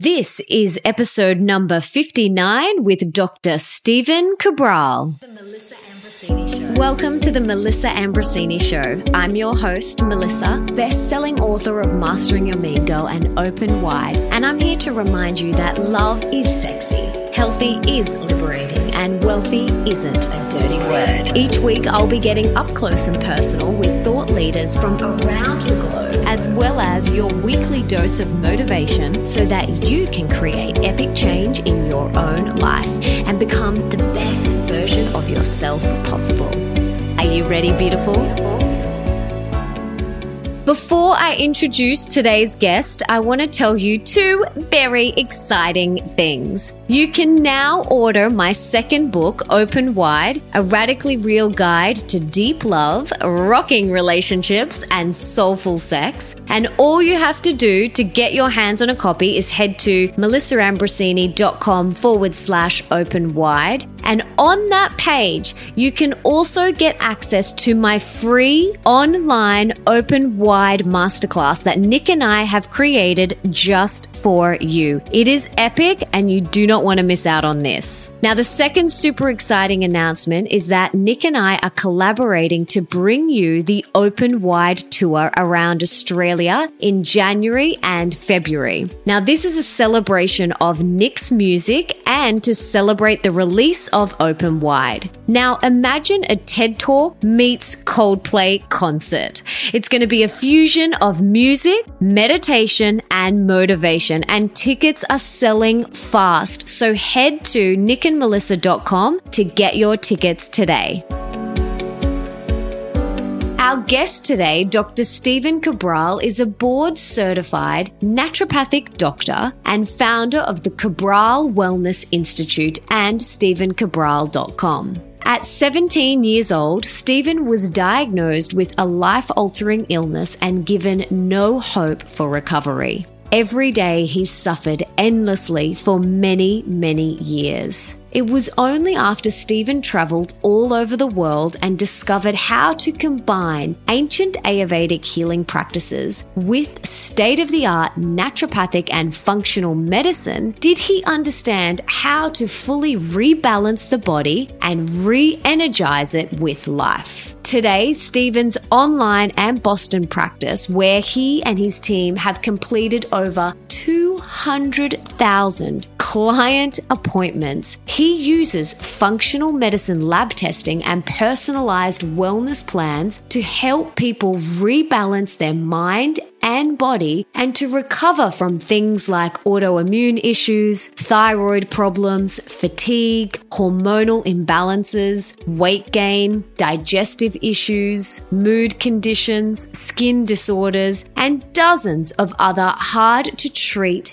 This is episode number 59 with Dr. Stephen Cabral. Welcome to the Melissa Ambrosini Show. I'm your host, Melissa, best selling author of Mastering Your Mean Girl and Open Wide, and I'm here to remind you that love is sexy, healthy is liberating, and wealthy isn't a dirty word. Each week, I'll be getting up close and personal with thought leaders from around the globe, as well as your weekly dose of motivation so that you can create epic change in your own life and become the best version of yourself possible. Are you ready, beautiful? Before I introduce today's guest, I want to tell you two very exciting things. You can now order my second book, Open Wide, a radically real guide to deep love, rocking relationships, and soulful sex. And all you have to do to get your hands on a copy is head to melissaambrosini.com forward slash open wide. And on that page, you can also get access to my free online open wide masterclass that Nick and I have created just for you. It is epic and you do not want to miss out on this. Now, the second super exciting announcement is that Nick and I are collaborating to bring you the open wide tour around Australia in January and February. Now, this is a celebration of Nick's music and to celebrate the release of Open Wide. Now, imagine a TED Talk meets Coldplay concert. It's going to be a fusion of music, meditation, and motivation, and tickets are selling fast. So head to nickandmelissa.com to get your tickets today. Our guest today, Dr. Stephen Cabral, is a board certified naturopathic doctor and founder of the Cabral Wellness Institute and StephenCabral.com. At 17 years old, Stephen was diagnosed with a life altering illness and given no hope for recovery. Every day he suffered endlessly for many, many years. It was only after Stephen traveled all over the world and discovered how to combine ancient Ayurvedic healing practices with state of the art naturopathic and functional medicine did he understand how to fully rebalance the body and re energize it with life. Today, Stephen's online and Boston practice, where he and his team have completed over 200,000 client appointments. He uses functional medicine lab testing and personalized wellness plans to help people rebalance their mind and body and to recover from things like autoimmune issues, thyroid problems, fatigue, hormonal imbalances, weight gain, digestive issues, mood conditions, skin disorders, and dozens of other hard to treat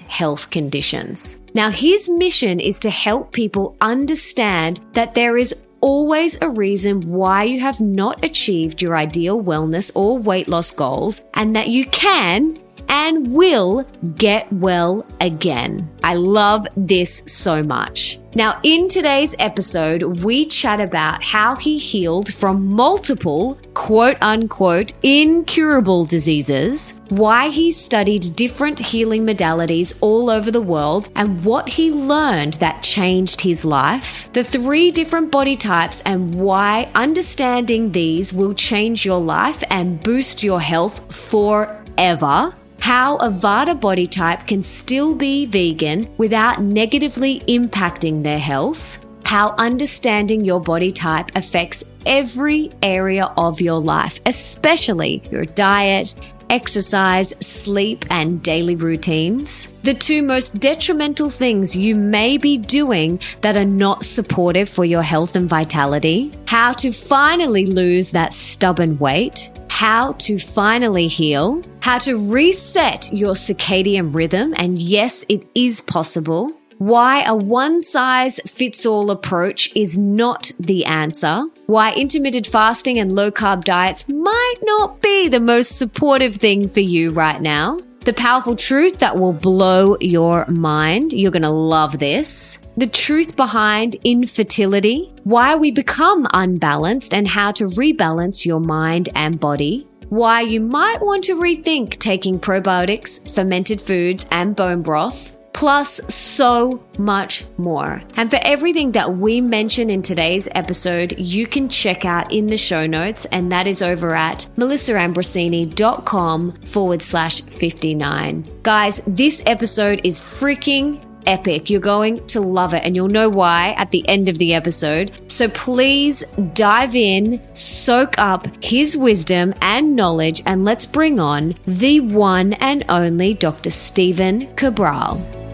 health conditions. Now, his mission is to help people understand that there is always a reason why you have not achieved your ideal wellness or weight loss goals and that you can and will get well again. I love this so much. Now, in today's episode, we chat about how he healed from multiple quote unquote incurable diseases, why he studied different healing modalities all over the world, and what he learned that changed his life, the three different body types, and why understanding these will change your life and boost your health forever how a Vata body type can still be vegan without negatively impacting their health, how understanding your body type affects every area of your life, especially your diet, exercise, sleep, and daily routines. The two most detrimental things you may be doing that are not supportive for your health and vitality. How to finally lose that stubborn weight how to finally heal, how to reset your circadian rhythm, and yes, it is possible. Why a one size fits all approach is not the answer. Why intermittent fasting and low carb diets might not be the most supportive thing for you right now. The powerful truth that will blow your mind. You're going to love this. The truth behind infertility, why we become unbalanced and how to rebalance your mind and body. Why you might want to rethink taking probiotics, fermented foods, and bone broth plus so much more. And for everything that we mention in today's episode, you can check out in the show notes, and that is over at melissaambrosini.com forward slash 59. Guys, this episode is freaking epic. You're going to love it, and you'll know why at the end of the episode. So please dive in, soak up his wisdom and knowledge, and let's bring on the one and only Dr. Stephen Cabral.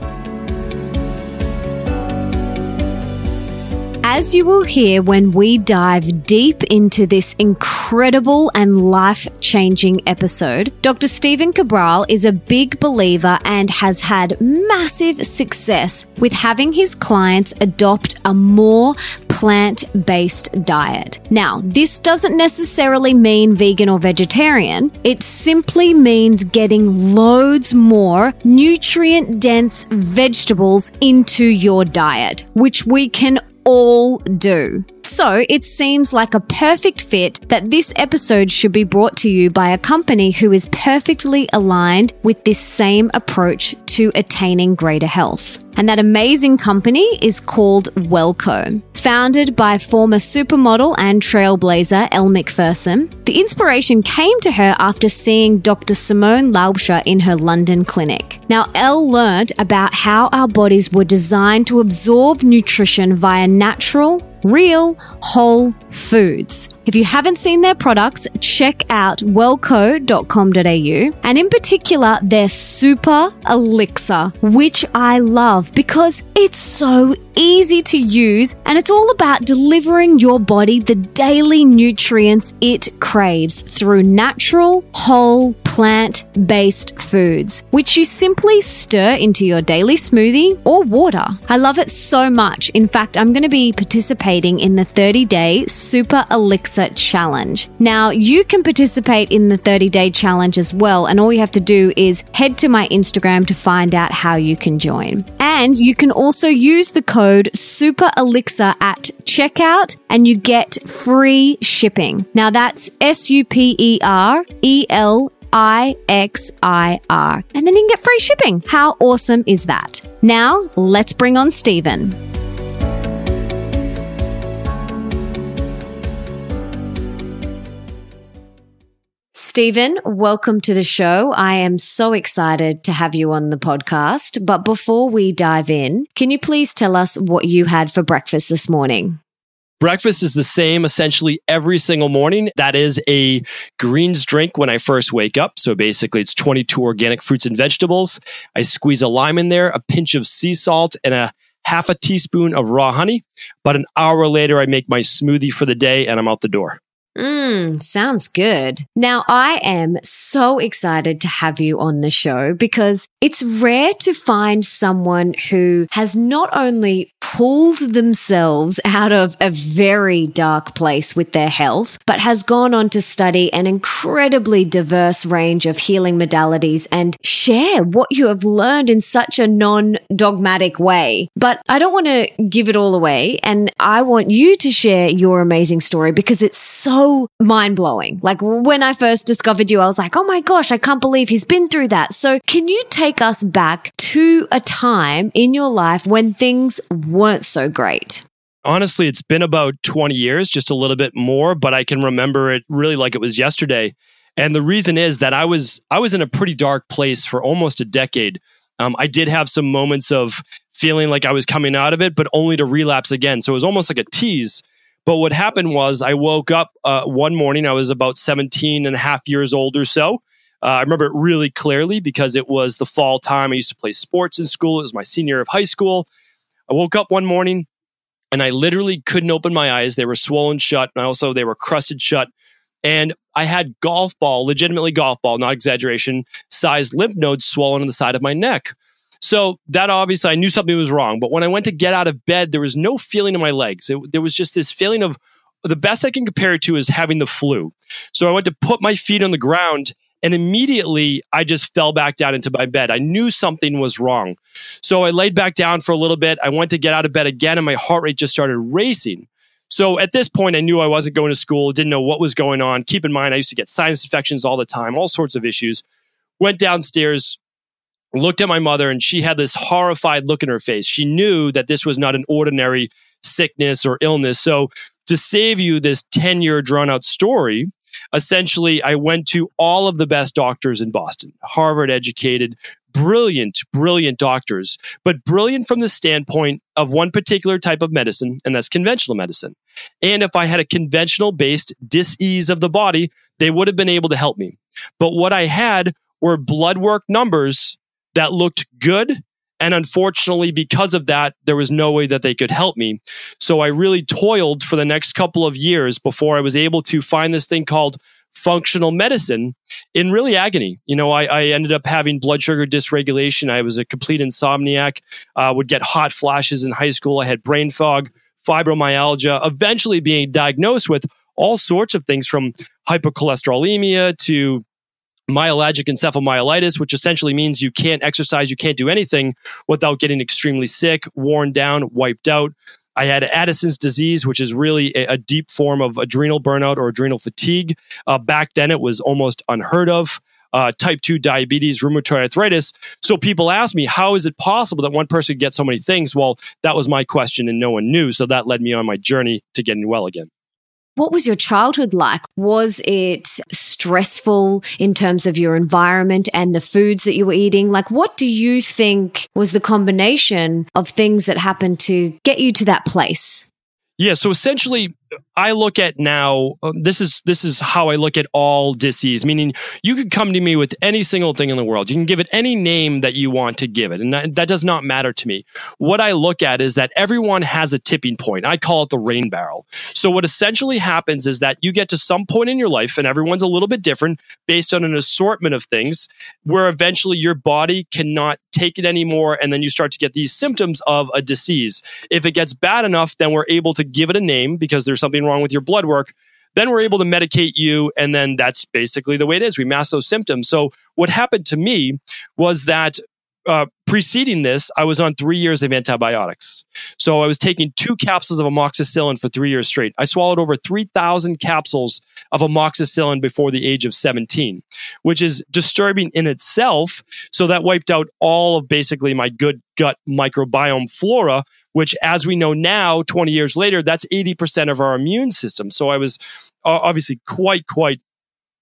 As you will hear when we dive deep into this incredible and life changing episode, Dr. Stephen Cabral is a big believer and has had massive success with having his clients adopt a more plant based diet. Now, this doesn't necessarily mean vegan or vegetarian, it simply means getting loads more nutrient dense vegetables into your diet, which we can all do. So it seems like a perfect fit that this episode should be brought to you by a company who is perfectly aligned with this same approach to attaining greater health. And that amazing company is called WelleCo. Founded by former supermodel and trailblazer Elle Macpherson, the inspiration came to her after seeing Dr. Simone Laubscher in her London clinic. Now, Elle learned about how our bodies were designed to absorb nutrition via natural, real, whole foods. If you haven't seen their products, check out welleco.com.au and in particular their super elixir, which I love because it's so easy to use and it's all about delivering your body the daily nutrients it craves through natural, whole, plant based foods, which you simply stir into your daily smoothie or water. I love it so much. In fact, I'm going to be participating in the 30 day Super Elixir Challenge. Now, you can participate in the 30 day challenge as well, and all you have to do is head to my Instagram to find out how you can join. And you can also use the code Super Elixir at checkout and you get free shipping. Now that's S U P E R E L I X I R. And then you can get free shipping. How awesome is that? Now, let's bring on Stephen. Stephen, welcome to the show. I am so excited to have you on the podcast. But before we dive in, can you please tell us what you had for breakfast this morning? Breakfast is the same essentially every single morning. That is a greens drink when I first wake up. So basically, it's 22 organic fruits and vegetables. I squeeze a lime in there, a pinch of sea salt, and a half a teaspoon of raw honey. But an hour later, I make my smoothie for the day and I'm out the door. Mmm, sounds good. Now, I am so excited to have you on the show because it's rare to find someone who has not only pulled themselves out of a very dark place with their health, but has gone on to study an incredibly diverse range of healing modalities and share what you have learned in such a non dogmatic way. But I don't want to give it all away. And I want you to share your amazing story because it's so mind blowing. Like when I first discovered you, I was like, oh my gosh, I can't believe he's been through that. So can you take us back to a time in your life when things weren't so great? Honestly, it's been about 20 years, just a little bit more, but I can remember it really like it was yesterday. And the reason is that I was I was in a pretty dark place for almost a decade. Um, I did have some moments of feeling like I was coming out of it, but only to relapse again. So it was almost like a tease but what happened was I woke up uh, one morning. I was about 17 and a half years old or so. Uh, I remember it really clearly because it was the fall time. I used to play sports in school. It was my senior year of high school. I woke up one morning and I literally couldn't open my eyes. They were swollen shut and also they were crusted shut. And I had golf ball, legitimately golf ball, not exaggeration, sized lymph nodes swollen on the side of my neck. So that obviously I knew something was wrong. But when I went to get out of bed, there was no feeling in my legs. It, there was just this feeling of the best I can compare it to is having the flu. So I went to put my feet on the ground and immediately I just fell back down into my bed. I knew something was wrong. So I laid back down for a little bit. I went to get out of bed again and my heart rate just started racing. So at this point, I knew I wasn't going to school, didn't know what was going on. Keep in mind, I used to get sinus infections all the time, all sorts of issues. Went downstairs, looked at my mother and she had this horrified look in her face. She knew that this was not an ordinary sickness or illness. So, to save you this 10 year drawn out story, essentially, I went to all of the best doctors in Boston, Harvard educated, brilliant, brilliant doctors, but brilliant from the standpoint of one particular type of medicine, and that's conventional medicine. And if I had a conventional based disease of the body, they would have been able to help me. But what I had were blood work numbers that looked good. And unfortunately, because of that, there was no way that they could help me. So I really toiled for the next couple of years before I was able to find this thing called functional medicine in really agony. You know, I, I, ended up having blood sugar dysregulation. I was a complete insomniac, uh, would get hot flashes in high school. I had brain fog, fibromyalgia, eventually being diagnosed with all sorts of things from hypercholesterolemia to myalgic encephalomyelitis, which essentially means you can't exercise, you can't do anything without getting extremely sick, worn down, wiped out. I had Addison's disease, which is really a, a deep form of adrenal burnout or adrenal fatigue. Uh, back then, it was almost unheard of. Uh, type 2 diabetes, rheumatoid arthritis. So people ask me, how is it possible that one person gets so many things? Well, that was my question and no one knew. So that led me on my journey to getting well again. What was your childhood like? Was it stressful in terms of your environment and the foods that you were eating? Like, what do you think was the combination of things that happened to get you to that place? Yeah. So essentially, I look at now. Um, this is this is how I look at all disease. Meaning, you could come to me with any single thing in the world. You can give it any name that you want to give it, and that, that does not matter to me. What I look at is that everyone has a tipping point. I call it the rain barrel. So what essentially happens is that you get to some point in your life, and everyone's a little bit different based on an assortment of things, where eventually your body cannot take it anymore, and then you start to get these symptoms of a disease. If it gets bad enough, then we're able to give it a name because there's something wrong with your blood work. Then we're able to medicate you. And then that's basically the way it is. We mask those symptoms. So what happened to me was that uh, preceding this, I was on three years of antibiotics. So I was taking two capsules of amoxicillin for three years straight. I swallowed over 3,000 capsules of amoxicillin before the age of 17, which is disturbing in itself. So that wiped out all of basically my good gut microbiome flora, which, as we know now, 20 years later, that's 80% of our immune system. So I was obviously quite, quite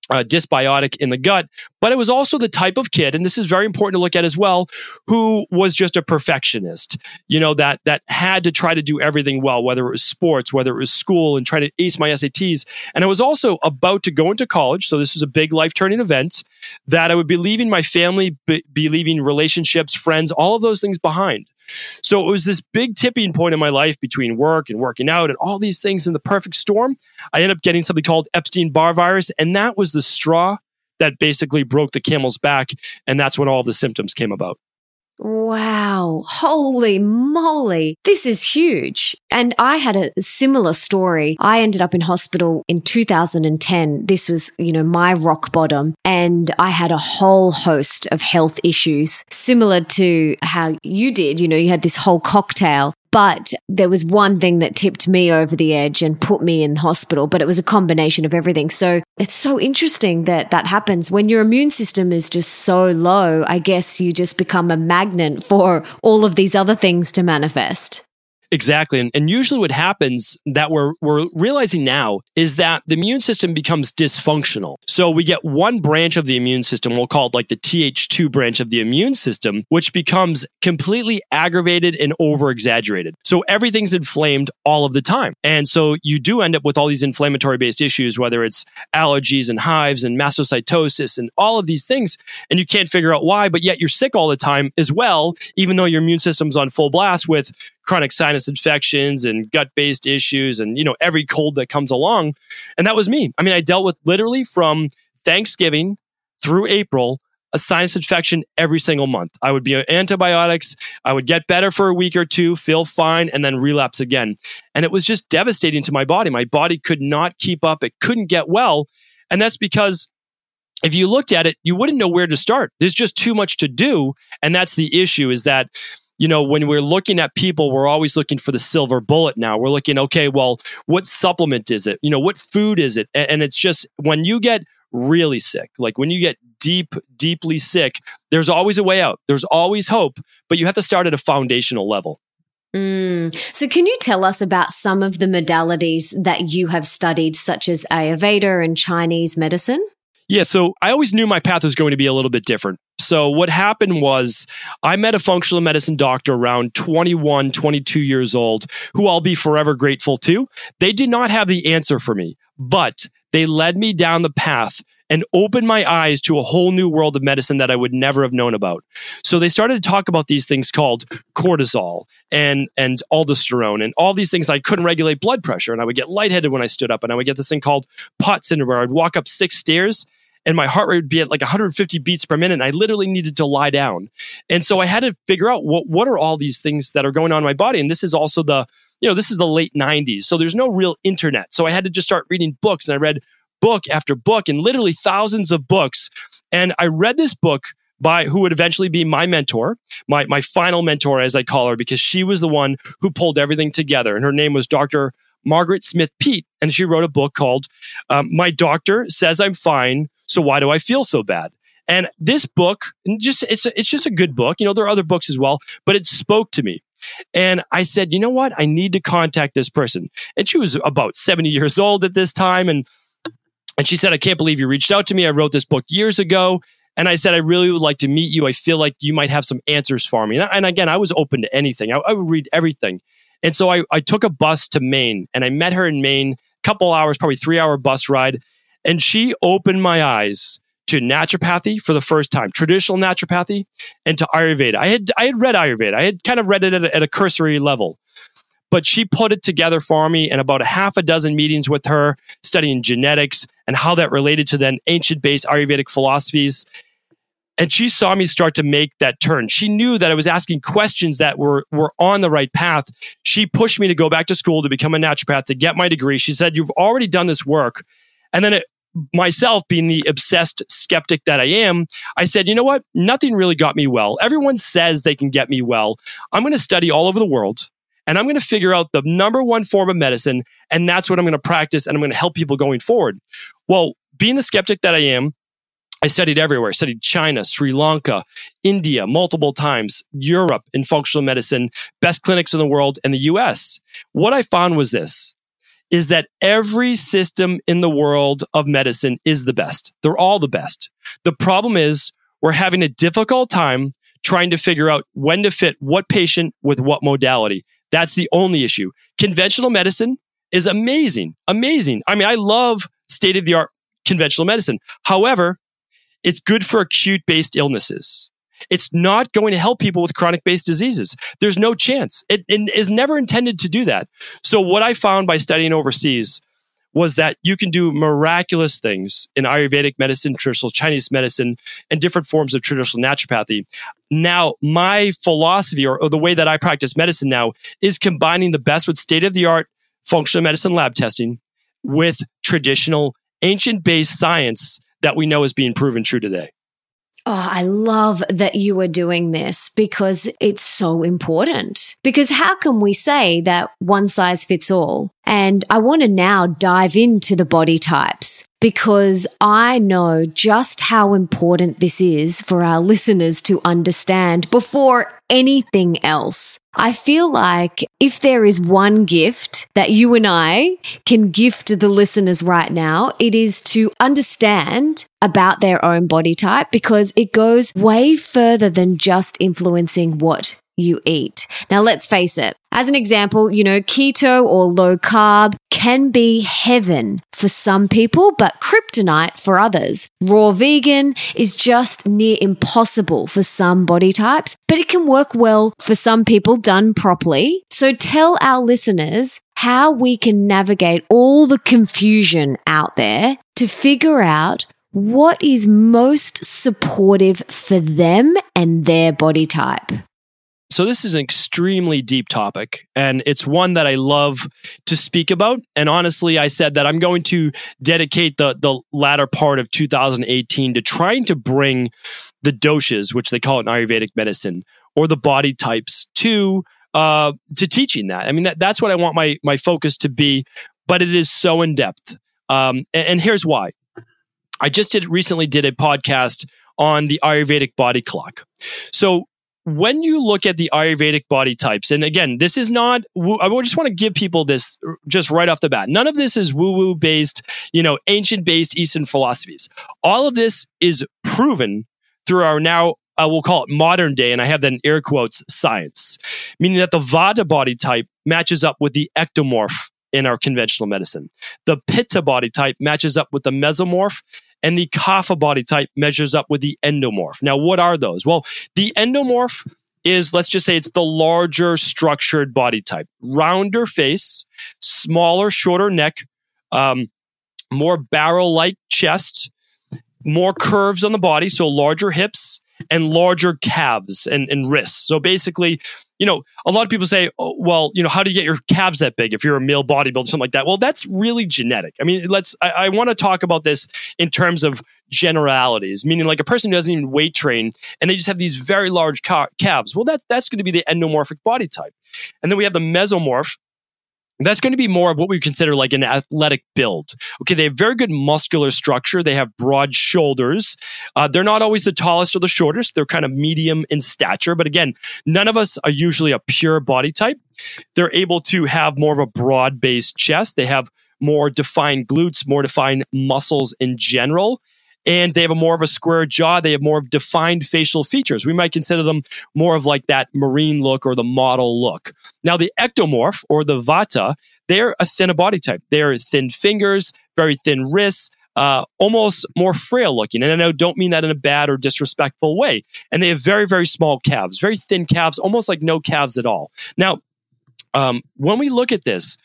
uh, dysbiotic in the gut, but it was also the type of kid, and this is very important to look at as well, who was just a perfectionist. You know that that had to try to do everything well, whether it was sports, whether it was school, and try to ace my SATs. And I was also about to go into college, so this was a big life turning event. That I would be leaving my family, be, be leaving relationships, friends, all of those things behind. So it was this big tipping point in my life between work and working out and all these things in the perfect storm. I ended up getting something called Epstein Barr virus, and that was the straw that basically broke the camel's back. And that's when all the symptoms came about. Wow. Holy moly. This is huge. And I had a similar story. I ended up in hospital in 2010. This was, you know, my rock bottom. And I had a whole host of health issues similar to how you did. You know, you had this whole cocktail but there was one thing that tipped me over the edge and put me in hospital, but it was a combination of everything. So it's so interesting that that happens when your immune system is just so low. I guess you just become a magnet for all of these other things to manifest. Exactly. And, and usually what happens that we're, we're realizing now is that the immune system becomes dysfunctional. So we get one branch of the immune system, we'll call it like the Th2 branch of the immune system, which becomes completely aggravated and over exaggerated. So everything's inflamed all of the time. And so you do end up with all these inflammatory based issues, whether it's allergies and hives and mastocytosis and all of these things. And you can't figure out why, but yet you're sick all the time as well, even though your immune system's on full blast with chronic sinus infections and gut based issues and, you know, every cold that comes along. And that was me. I mean, I dealt with literally from Thanksgiving through April a sinus infection every single month. I would be on antibiotics. I would get better for a week or two, feel fine, and then relapse again. And it was just devastating to my body. My body could not keep up. It couldn't get well. And that's because if you looked at it, you wouldn't know where to start. There's just too much to do. And that's the issue is that you know, when we're looking at people, we're always looking for the silver bullet now. We're looking, okay, well, what supplement is it? You know, what food is it? And, it's just when you get really sick, like when you get deep, deeply sick, there's always a way out. There's always hope, but you have to start at a foundational level. Mm. So, can you tell us about some of the modalities that you have studied, such as Ayurveda and Chinese medicine? Yeah, so I always knew my path was going to be a little bit different. So, what happened was I met a functional medicine doctor around 21, 22 years old, who I'll be forever grateful to. They did not have the answer for me, but they led me down the path and opened my eyes to a whole new world of medicine that I would never have known about. So they started to talk about these things called cortisol and and aldosterone and all these things. I couldn't regulate blood pressure and I would get lightheaded when I stood up and I would get this thing called POTS syndrome where I'd walk up six stairs and my heart rate would be at like 150 beats per minute. And I literally needed to lie down. And so I had to figure out what, what are all these things that are going on in my body. And this is also the, you know, this is the late 90s. So there's no real internet. So I had to just start reading books and I read book after book and literally thousands of books. And I read this book by who would eventually be my mentor, my, my final mentor, as I call her, because she was the one who pulled everything together. And her name was Dr. Margaret Smith Peat. And she wrote a book called um, My Doctor Says I'm Fine, So Why Do I Feel So Bad? And this book, just it's a, it's just a good book. You know, there are other books as well, but it spoke to me. And I said, you know what? I need to contact this person. And she was about 70 years old at this time. And and she said, I can't believe you reached out to me. I wrote this book years ago. And I said, I really would like to meet you. I feel like you might have some answers for me. And, and again, I was open to anything, I, I, would read everything. And so I, I took a bus to Maine and I met her in Maine, couple hours, probably three hour bus ride. And she opened my eyes to naturopathy for the first time, traditional naturopathy, and to Ayurveda. I had I had read Ayurveda. I had kind of read it at a, at a cursory level, but she put it together for me in about a half a dozen meetings with her, studying genetics and how that related to then ancient based Ayurvedic philosophies. And she saw me start to make that turn. She knew that I was asking questions that were, were on the right path. She pushed me to go back to school to become a naturopath, to get my degree. She said, You've already done this work. And then it, myself being the obsessed skeptic that I am, I said, you know what? Nothing really got me well. Everyone says they can get me well. I'm going to study all over the world and I'm going to figure out the number one form of medicine. And that's what I'm going to practice. And I'm going to help people going forward. Well, being the skeptic that I am, I studied everywhere. I studied China, Sri Lanka, India multiple times, Europe in functional medicine, best clinics in the world, and the US. What I found was this is that every system in the world of medicine is the best. They're all the best. The problem is we're having a difficult time trying to figure out when to fit what patient with what modality. That's the only issue. Conventional medicine is amazing, amazing. I mean, I love state of the art conventional medicine. However, it's good for acute based illnesses. It's not going to help people with chronic based diseases. There's no chance. It, it is never intended to do that. So, what I found by studying overseas was that you can do miraculous things in Ayurvedic medicine, traditional Chinese medicine, and different forms of traditional naturopathy. Now, my philosophy or, or the way that I practice medicine now is combining the best with state of the art functional medicine lab testing with traditional ancient based science that we know is being proven true today. Oh, I love that you are doing this because it's so important. Because how can we say that one size fits all? And I want to now dive into the body types because I know just how important this is for our listeners to understand before anything else. I feel like if there is one gift that you and I can gift the listeners right now, it is to understand about their own body type because it goes way further than just influencing what you eat. Now, let's face it. As an example, you know, keto or low carb can be heaven for some people, but kryptonite for others. Raw vegan is just near impossible for some body types, but it can work well for some people done properly. So tell our listeners how we can navigate all the confusion out there to figure out what is most supportive for them and their body type. So, this is an extremely deep topic, and it's one that I love to speak about. And honestly, I said that I'm going to dedicate the, the latter part of 2018 to trying to bring the doshas, which they call it in Ayurvedic medicine, or the body types to uh, to teaching that. I mean, that, that's what I want my my focus to be, but it is so in depth. Um, and, and here's why. I just did recently did a podcast on the Ayurvedic body clock. So when you look at the Ayurvedic body types, and again, this is not, I just want to give people this just right off the bat. None of this is woo woo based, you know, ancient based Eastern philosophies. All of this is proven through our now, uh, we'll call it modern day, and I have that in air quotes, science, meaning that the Vata body type matches up with the ectomorph in our conventional medicine. The Pitta body type matches up with the mesomorph and the kapha body type measures up with the endomorph. Now, what are those? Well, the endomorph is, let's just say it's the larger structured body type, rounder face, smaller, shorter neck, um, more barrel like chest, more curves on the body, so larger hips and larger calves and, and wrists. So basically, you know, a lot of people say, oh, well, you know, how do you get your calves that big if you're a male bodybuilder, something like that? Well, that's really genetic. I mean, let's, I, I want to talk about this in terms of generalities, meaning like a person who doesn't even weight train and they just have these very large ca- calves. Well, that, that's going to be the endomorphic body type. And then we have the mesomorph, that's going to be more of what we consider like an athletic build. Okay, they have very good muscular structure. They have broad shoulders. Uh, they're not always the tallest or the shortest. They're kind of medium in stature. But again, none of us are usually a pure body type. They're able to have more of a broad based chest. They have more defined glutes, more defined muscles in general and they have a more of a square jaw. They have more of defined facial features. We might consider them more of like that marine look or the model look. Now, the ectomorph or the vata, they're a thinner body type. They're thin fingers, very thin wrists, uh, almost more frail looking. And I know don't mean that in a bad or disrespectful way. And they have very, very small calves, very thin calves, almost like no calves at all. Now, um, when we look at this,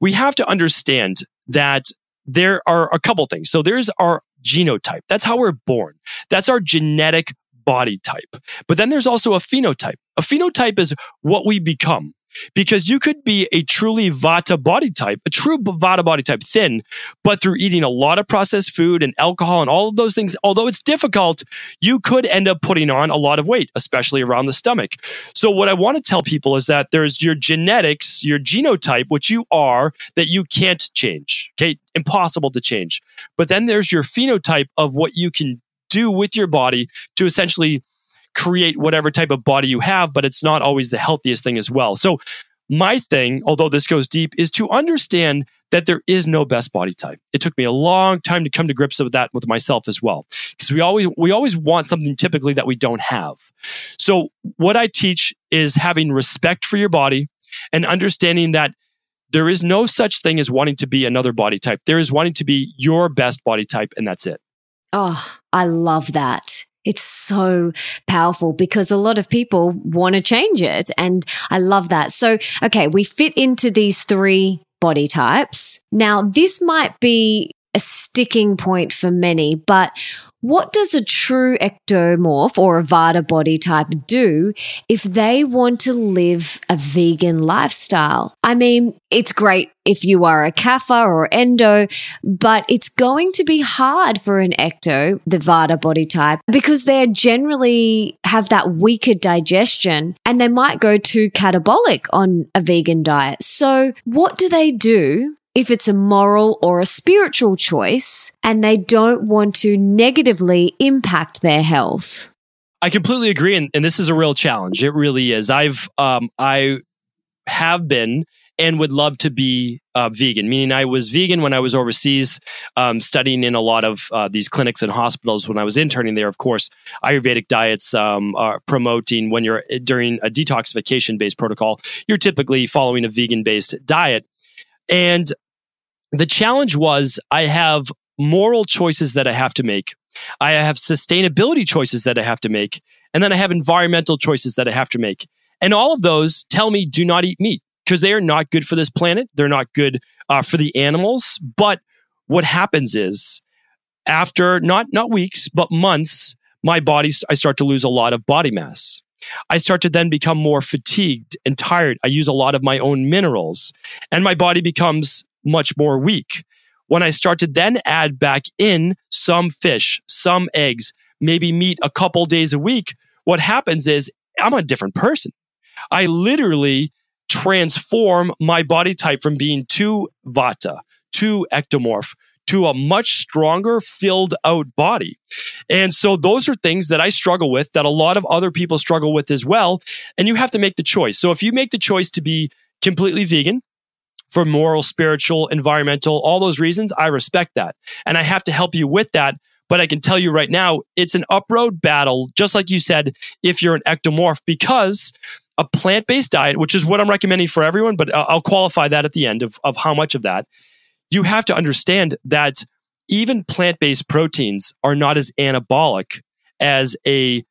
we have to understand that there are a couple things. So there's our genotype. That's how we're born. That's our genetic body type. But then there's also a phenotype. A phenotype is what we become because you could be a truly vata body type, a true vata body type, thin, but through eating a lot of processed food and alcohol and all of those things, although it's difficult, you could end up putting on a lot of weight, especially around the stomach. So, what I want to tell people is that there's your genetics, your genotype, which you are, that you can't change. Okay. Impossible to change. But then there's your phenotype of what you can do with your body to essentially create whatever type of body you have, but it's not always the healthiest thing as well. So, my thing, although this goes deep, is to understand that there is no best body type. It took me a long time to come to grips with that with myself as well, because we always we always want something typically that we don't have. So, what I teach is having respect for your body and understanding that there is no such thing as wanting to be another body type. There is wanting to be your best body type, and that's it. Oh, I love that. It's so powerful because a lot of people want to change it. And I love that. So, okay, we fit into these three body types. Now, this might be a sticking point for many, but what does a true ectomorph or a Vata body type do if they want to live a vegan lifestyle? I mean, it's great if you are a Kapha or Endo, but it's going to be hard for an Ecto, the Vata body type, because they generally have that weaker digestion and they might go too catabolic on a vegan diet. So what do they do if it's a moral or a spiritual choice and they don't want to negatively impact their health. I completely agree. And, and this is a real challenge. It really is. I've, um, I have been and would love to be uh, vegan, meaning I was vegan when I was overseas um, studying in a lot of uh, these clinics and hospitals. When I was interning there, of course, Ayurvedic diets um, are promoting when you're uh, during a detoxification based protocol, you're typically following a vegan based diet. And the challenge was I have moral choices that I have to make. I have sustainability choices that I have to make. And then I have environmental choices that I have to make. And all of those tell me do not eat meat because they are not good for this planet. They're not good uh, for the animals. But what happens is after not, not weeks, but months, my body, I start to lose a lot of body mass. I start to then become more fatigued and tired. I use a lot of my own minerals and my body becomes much more weak. When I start to then add back in some fish, some eggs, maybe meat a couple days a week, what happens is I'm a different person. I literally transform my body type from being too vata, too ectomorph, to a much stronger, filled out body. And so those are things that I struggle with that a lot of other people struggle with as well. And you have to make the choice. So if you make the choice to be completely vegan, for moral, spiritual, environmental, all those reasons, I respect that. And I have to help you with that. But I can tell you right now, it's an uproad battle, just like you said, if you're an ectomorph, because a plant based diet, which is what I'm recommending for everyone, but I'll qualify that at the end of, of how much of that, you have to understand that even plant based proteins are not as anabolic as a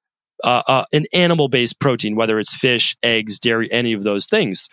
uh, uh, an animal based protein, whether it's fish, eggs, dairy, any of those things.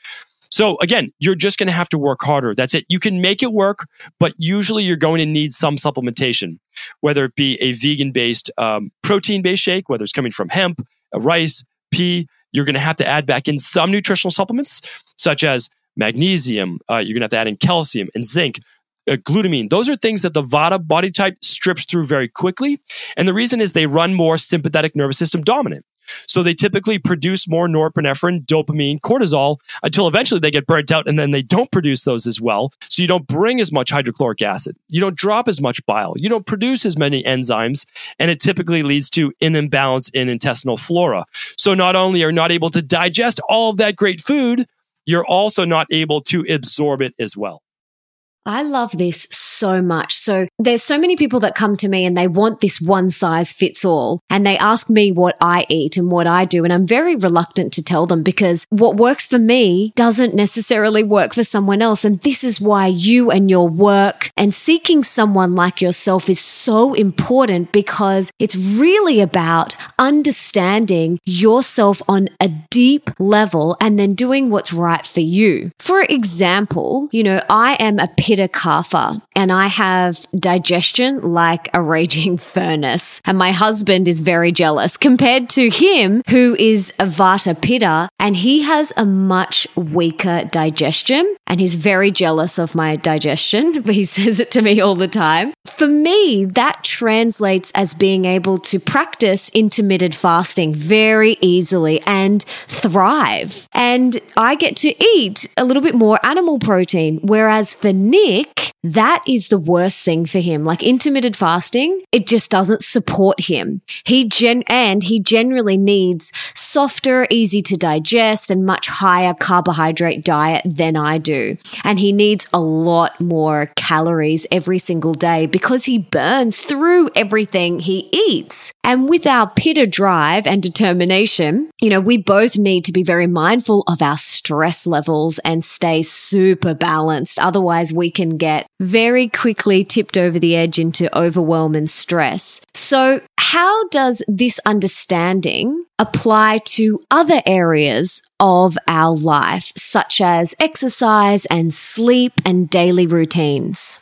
So again, you're just going to have to work harder. That's it. You can make it work, but usually you're going to need some supplementation, whether it be a vegan based um, protein based shake, whether it's coming from hemp, rice, pea. You're going to have to add back in some nutritional supplements, such as magnesium. Uh, you're going to have to add in calcium and zinc. Uh, glutamine. Those are things that the Vata body type strips through very quickly. And the reason is they run more sympathetic nervous system dominant. So they typically produce more norepinephrine, dopamine, cortisol until eventually they get burnt out and then they don't produce those as well. So you don't bring as much hydrochloric acid. You don't drop as much bile. You don't produce as many enzymes. And it typically leads to an imbalance in intestinal flora. So not only are not able to digest all of that great food, you're also not able to absorb it as well. I love this so much. So there's so many people that come to me and they want this one size fits all and they ask me what I eat and what I do. And I'm very reluctant to tell them because what works for me doesn't necessarily work for someone else. And this is why you and your work and seeking someone like yourself is so important because it's really about understanding yourself on a deep level and then doing what's right for you. For example, you know, I am a pitta kapha and and I have digestion like a raging furnace. And my husband is very jealous compared to him, who is a Vata Pitta, and he has a much weaker digestion. And he's very jealous of my digestion. He says it to me all the time. For me, that translates as being able to practice intermittent fasting very easily and thrive. And I get to eat a little bit more animal protein. Whereas for Nick, that is the worst thing for him. Like intermittent fasting, it just doesn't support him. He gen, and he generally needs softer, easy to digest and much higher carbohydrate diet than I do. And he needs a lot more calories every single day because he burns through everything he eats. And with our pitta drive and determination, you know, we both need to be very mindful of our stress levels and stay super balanced. Otherwise we can get very quickly tipped over the edge into overwhelm and stress. So how does this understanding apply to other areas of our life, such as exercise and sleep and daily routines?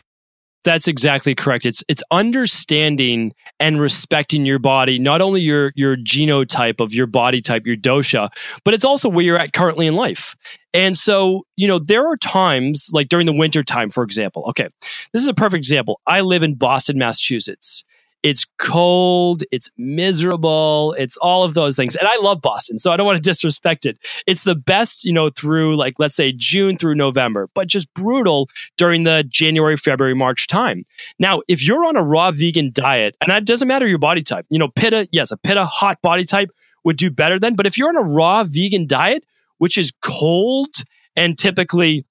That's exactly correct. It's it's understanding and respecting your body, not only your your genotype of your body type, your dosha, but it's also where you're at currently in life. And so, you know, there are times like during the winter time, for example. Okay, this is a perfect example. I live in Boston, Massachusetts. It's cold, it's miserable, it's all of those things. And I love Boston, so I don't want to disrespect it. It's the best, you know, through like, let's say June through November, but just brutal during the January, February, March time. Now, if you're on a raw vegan diet, and that doesn't matter your body type, you know, Pitta, yes, a Pitta hot body type would do better then. But if you're on a raw vegan diet, which is cold and typically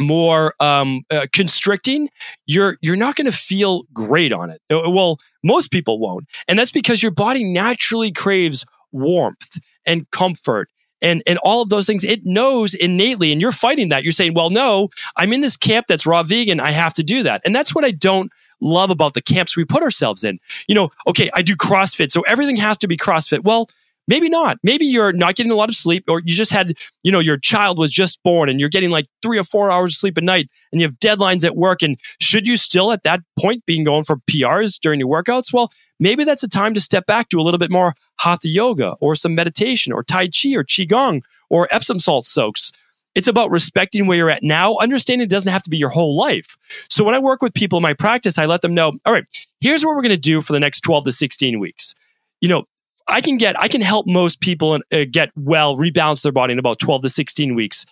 more um, uh, constricting, you're you're not going to feel great on it. Uh, well, most people won't, and that's because your body naturally craves warmth and comfort and and all of those things. It knows innately, and you're fighting that. You're saying, "Well, no, I'm in this camp that's raw vegan. I have to do that," and that's what I don't love about the camps we put ourselves in. You know, okay, I do CrossFit, so everything has to be CrossFit. Well Maybe not. Maybe you're not getting a lot of sleep, or you just had, you know, your child was just born and you're getting like three or four hours of sleep a night and you have deadlines at work. And should you still at that point being going for PRs during your workouts? Well, maybe that's a time to step back to a little bit more hatha yoga or some meditation or Tai Chi or Qigong or Epsom salt soaks. It's about respecting where you're at now, understanding it doesn't have to be your whole life. So when I work with people in my practice, I let them know, all right, here's what we're going to do for the next 12 to 16 weeks. You know, I can get, I can help most people uh, get well, rebalance their body in about 12 to 16 weeks.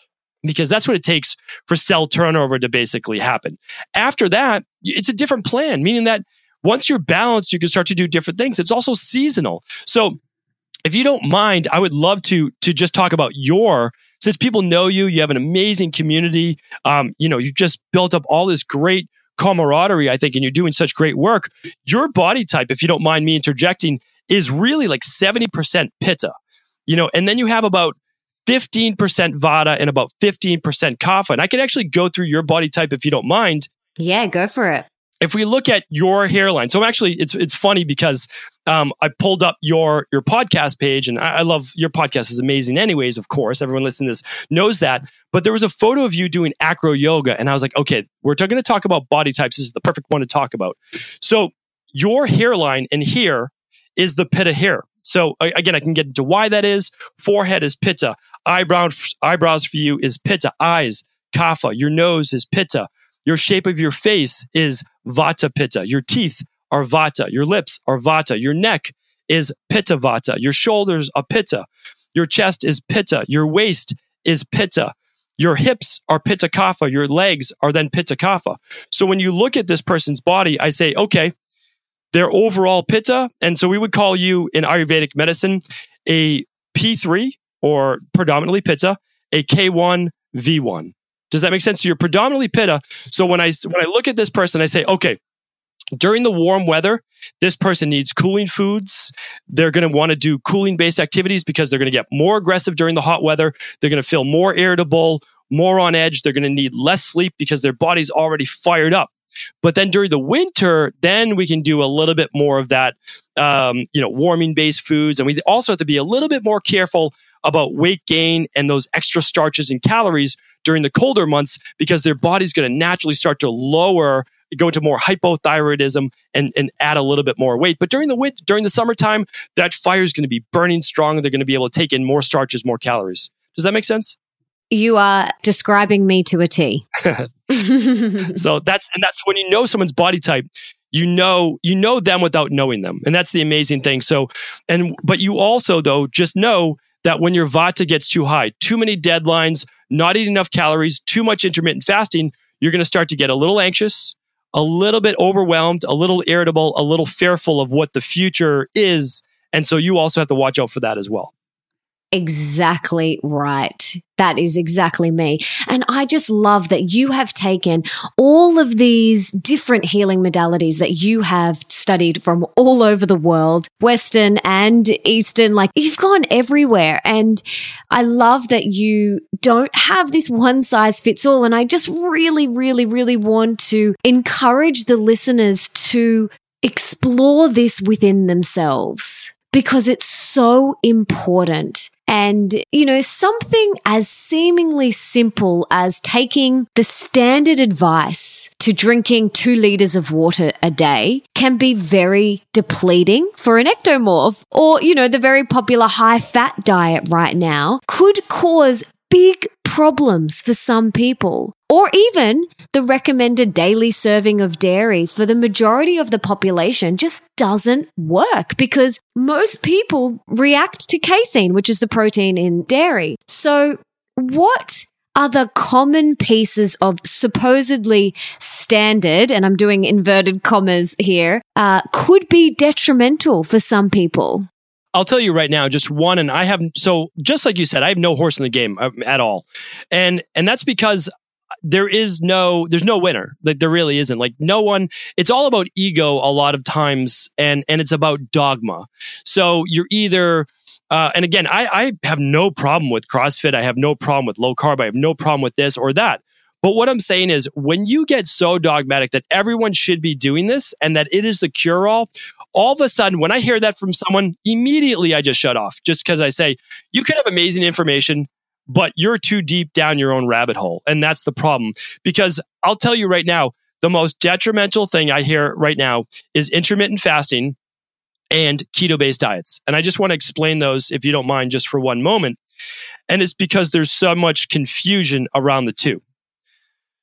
because that's what it takes for cell turnover to basically happen. After that, it's a different plan, meaning that once you're balanced, you can start to do different things. It's also seasonal. So if you don't mind, I would love to to just talk about your since people know you, you have an amazing community. Um, you know, you've just built up all this great camaraderie, I think, and you're doing such great work. Your body type, if you don't mind me interjecting, is really like 70% pitta. You know, and then you have about 15% vata and about 15% kapha. And I can actually go through your body type if you don't mind. Yeah, go for it if we look at your hairline, so actually it's it's funny because um, I pulled up your your podcast page, and I, I, love your podcast is amazing. Anyways, of course, everyone listening to this knows that. But there was a photo of you doing acro yoga, and I was like, okay, we're going to talk about body types. This is the perfect one to talk about. So your hairline in here is the pitta hair. So again, I can get into why that is. Forehead is pitta. Eyebrows eyebrows for you is pitta. Eyes kapha. Your nose is pitta. Your shape of your face is vata pitta. Your teeth are vata. Your lips are vata. Your neck is pitta vata. Your shoulders are pitta. Your chest is pitta. Your waist is pitta. Your hips are pitta kapha. Your legs are then pitta kapha. So when you look at this person's body, I say, okay, they're overall pitta. And so we would call you in Ayurvedic medicine a P3 or predominantly pitta, a K1 V1. Does that make sense? So you're predominantly pitta. So when I when I look at this person, I say, okay, during the warm weather, this person needs cooling foods. They're going to want to do cooling based activities because they're going to get more aggressive during the hot weather. They're going to feel more irritable, more on edge. They're going to need less sleep because their body's already fired up. But then during the winter, then we can do a little bit more of that, um, you know, warming based foods. And we also have to be a little bit more careful about weight gain and those extra starches and calories during the colder months because their body's going to naturally start to lower go into more hypothyroidism and, and add a little bit more weight. But during the winter, during the summertime, that fire is going to be burning strong. They're going to be able to take in more starches, more calories. Does that make sense? You are describing me to a T. so that's and that's when you know someone's body type, you know you know them without knowing them, and that's the amazing thing. So, and but you also though just know that when your vata gets too high, too many deadlines, not eating enough calories, too much intermittent fasting, you're going to start to get a little anxious, a little bit overwhelmed, a little irritable, a little fearful of what the future is. And so you also have to watch out for that as well exactly right. That is exactly me. And I just love that you have taken all of these different healing modalities that you have studied from all over the world, Western and Eastern. Like you've gone everywhere. And I love that you don't have this one size fits all. And I just really, really, really want to encourage the listeners to explore this within themselves because it's so important. And, you know, something as seemingly simple as taking the standard advice to drinking two liters of water a day can be very depleting for an ectomorph. Or, you know, the very popular high fat diet right now could cause big problems for some people. Or even the recommended daily serving of dairy for the majority of the population just doesn't work because most people react to casein, which is the protein in dairy. So what the common pieces of supposedly standard, and I'm doing inverted commas here, uh, could be detrimental for some people? I'll tell you right now, just one, and I have so just like you said, I have no horse in the game uh, at all, and and that's because there is no there's no winner. Like there really isn't. Like no one it's all about ego a lot of times and and it's about dogma. So you're either uh, and again I, I have no problem with crossfit. I have no problem with low carb. I have no problem with this or that. But what I'm saying is, when you get so dogmatic that everyone should be doing this and that it is the cure all, all of a sudden, when I hear that from someone, immediately I just shut off just because I say, you can have amazing information, but you're too deep down your own rabbit hole. And that's the problem. Because I'll tell you right now, the most detrimental thing I hear right now is intermittent fasting and keto based diets. And I just want to explain those, if you don't mind, just for one moment. And it's because there's so much confusion around the two.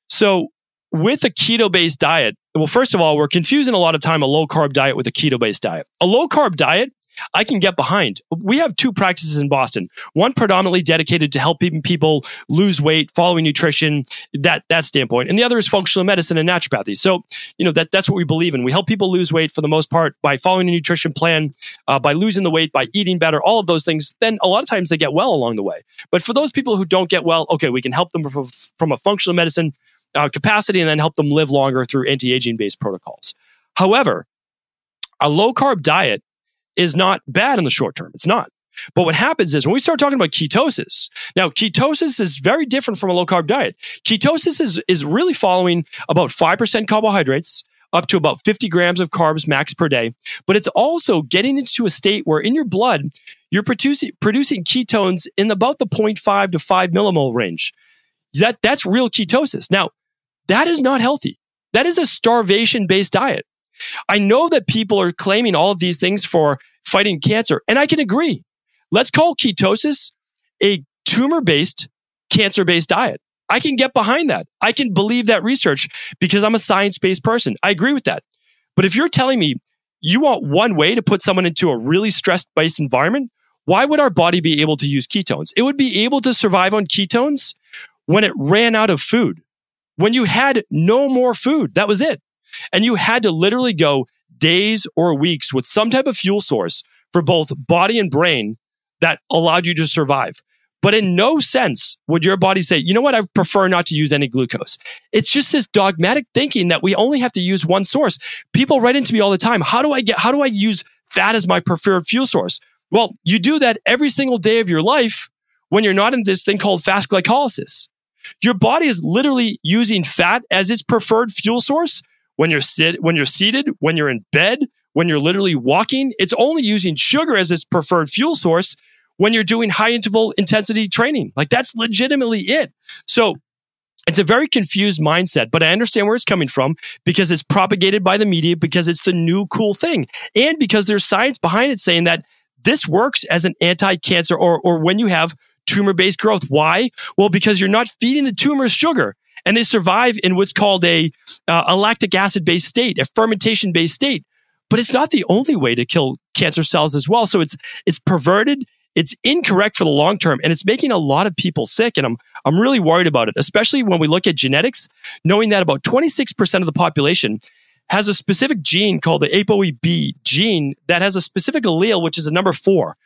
So with a keto based diet, well, first of all, we're confusing a lot of time a low carb diet with a keto based diet. A low carb diet I can get behind. We have two practices in Boston. One predominantly dedicated to helping people lose weight, following nutrition, that that standpoint, and the other is functional medicine and naturopathy. So, you know that that's what we believe in. We help people lose weight for the most part by following a nutrition plan, uh, by losing the weight, by eating better, all of those things. Then a lot of times they get well along the way. But for those people who don't get well, okay, we can help them from, from a functional medicine uh, capacity and then help them live longer through anti-aging based protocols. However, a low carb diet is not bad in the short term. It's not. But what happens is when we start talking about ketosis, now ketosis is very different from a low carb diet. Ketosis is, is really following about 5% carbohydrates up to about 50 grams of carbs max per day. But it's also getting into a state where in your blood, you're producing, producing ketones in about the 0.5 to 5 millimole range. That, that's real ketosis. Now, that is not healthy. That is a starvation based diet. I know that people are claiming all of these things for fighting cancer, and I can agree. Let's call ketosis a tumor based, cancer based diet. I can get behind that. I can believe that research because I'm a science based person. I agree with that. But if you're telling me you want one way to put someone into a really stress based environment, why would our body be able to use ketones? It would be able to survive on ketones when it ran out of food, when you had no more food. That was it. And you had to literally go days or weeks with some type of fuel source for both body and brain that allowed you to survive. But in no sense would your body say, you know what, I prefer not to use any glucose. It's just this dogmatic thinking that we only have to use one source. People write into me all the time. How do I get, how do I use fat as my preferred fuel source? Well, you do that every single day of your life when you're not in this thing called fast glycolysis. Your body is literally using fat as its preferred fuel source when you're sit when you're seated, when you're in bed, when you're literally walking. It's only using sugar as its preferred fuel source when you're doing high interval intensity training. Like that's legitimately it. So it's a very confused mindset, but I understand where it's coming from because it's propagated by the media, because it's the new cool thing, and because there's science behind it saying that this works as an anti-cancer or, or when you have tumor-based growth. Why? Well, because you're not feeding the tumors sugar and they survive in what's called a, uh, a lactic acid based state, a fermentation based state. But it's not the only way to kill cancer cells as well. So it's, it's perverted. It's incorrect for the long term and it's making a lot of people sick. And I'm, I'm really worried about it, especially when we look at genetics, knowing that about 26% of the population has a specific gene called the ApoE gene that has a specific allele, which is a number four.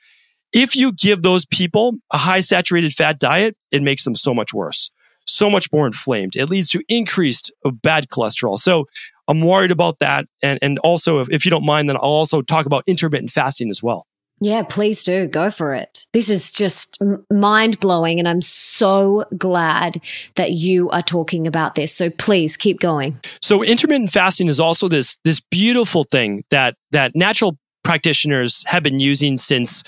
If you give those people a high saturated fat diet, it makes them so much worse so much more inflamed. It leads to increased uh, bad cholesterol. So I'm worried about that. And, and also, if, if you don't mind, then I'll also talk about intermittent fasting as well. Yeah, please do. Go for it. This is just mind blowing. And I'm so glad that you are talking about this. So please keep going. So intermittent fasting is also this, this beautiful thing that, that natural practitioners have been using since,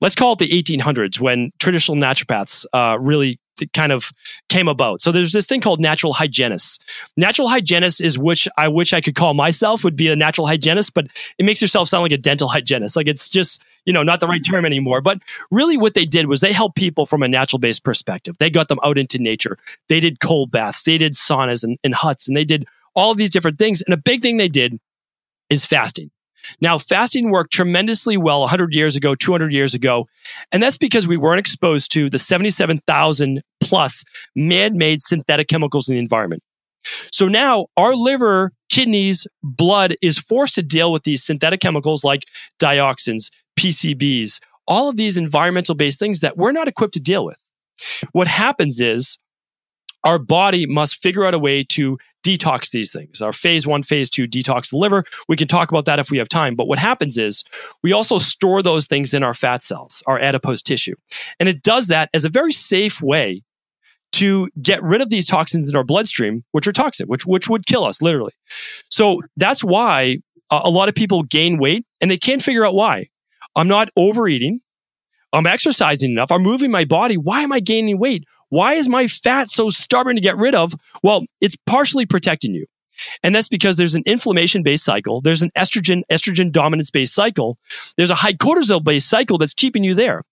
let's call it the 1800s, when traditional naturopaths uh, really kind of came about. So there's this thing called natural hygienists. Natural hygienist is which I wish I could call myself would be a natural hygienist, but it makes yourself sound like a dental hygienist. Like it's just, you know, not the right term anymore. But really what they did was they helped people from a natural based perspective. They got them out into nature. They did cold baths, they did saunas and, and huts, and they did all these different things. And a big thing they did is fasting. Now, fasting worked tremendously well 100 years ago, 200 years ago. And that's because we weren't exposed to the 77,000 plus man made synthetic chemicals in the environment. So now our liver, kidneys, blood is forced to deal with these synthetic chemicals like dioxins, PCBs, all of these environmental based things that we're not equipped to deal with. What happens is our body must figure out a way to detox these things. Our phase one, phase two detox the liver. We can talk about that if we have time. But what happens is we also store those things in our fat cells, our adipose tissue. And it does that as a very safe way to get rid of these toxins in our bloodstream, which are toxic, which, which would kill us literally. So that's why uh, a lot of people gain weight and they can't figure out why. I'm not overeating. I'm exercising enough. I'm moving my body. Why am I gaining weight? Why is my fat so stubborn to get rid of? Well, it's partially protecting you. And that's because there's an inflammation based cycle. There's an estrogen, estrogen dominance based cycle. There's a high cortisol based cycle that's keeping you there.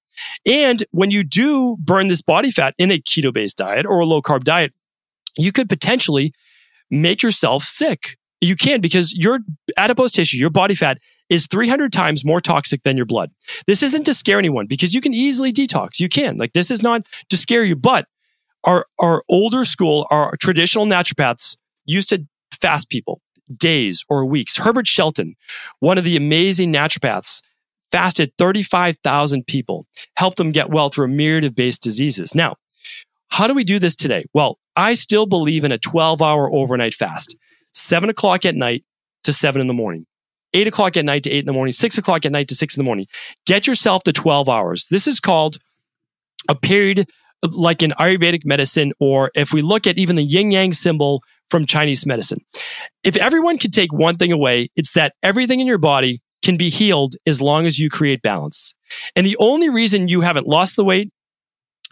And when you do burn this body fat in a keto based diet or a low carb diet, you could potentially make yourself sick You can because your adipose tissue, your body fat, is 300 times more toxic than your blood. This isn't to scare anyone because you can easily detox. You can. Like, this is not to scare you, but our, our older school, our traditional naturopaths used to fast people days or weeks. Herbert Shelton, one of the amazing naturopaths, fasted 35,000 people, helped them get well through a myriad of base diseases. Now, how do we do this today? Well, I still believe in a 12 hour overnight fast, seven o'clock at night to seven in the morning. Eight o'clock at night to eight in the morning, six o'clock at night to six in the morning. Get yourself to 12 hours. This is called a period like in Ayurvedic medicine, or if we look at even the yin yang symbol from Chinese medicine. If everyone could take one thing away, it's that everything in your body can be healed as long as you create balance. And the only reason you haven't lost the weight,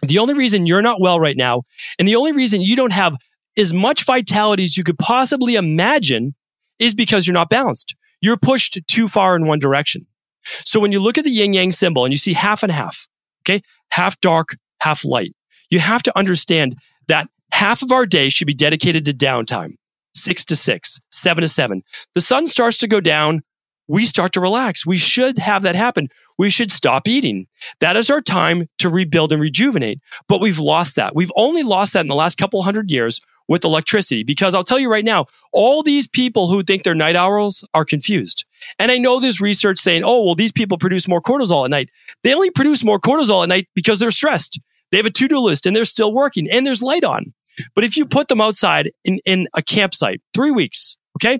the only reason you're not well right now, and the only reason you don't have as much vitality as you could possibly imagine is because you're not balanced. You're pushed too far in one direction. So when you look at the yin yang symbol and you see half and half, okay, half dark, half light, you have to understand that half of our day should be dedicated to downtime six to six, seven to seven. The sun starts to go down. We start to relax. We should have that happen. We should stop eating. That is our time to rebuild and rejuvenate. But we've lost that. We've only lost that in the last couple hundred years with electricity because I'll tell you right now, all these people who think they're night owls are confused. And I know there's research saying, oh, well, these people produce more cortisol at night. They only produce more cortisol at night because they're stressed. They have a to do list and they're still working and there's light on. But if you put them outside in, in a campsite, three weeks, okay?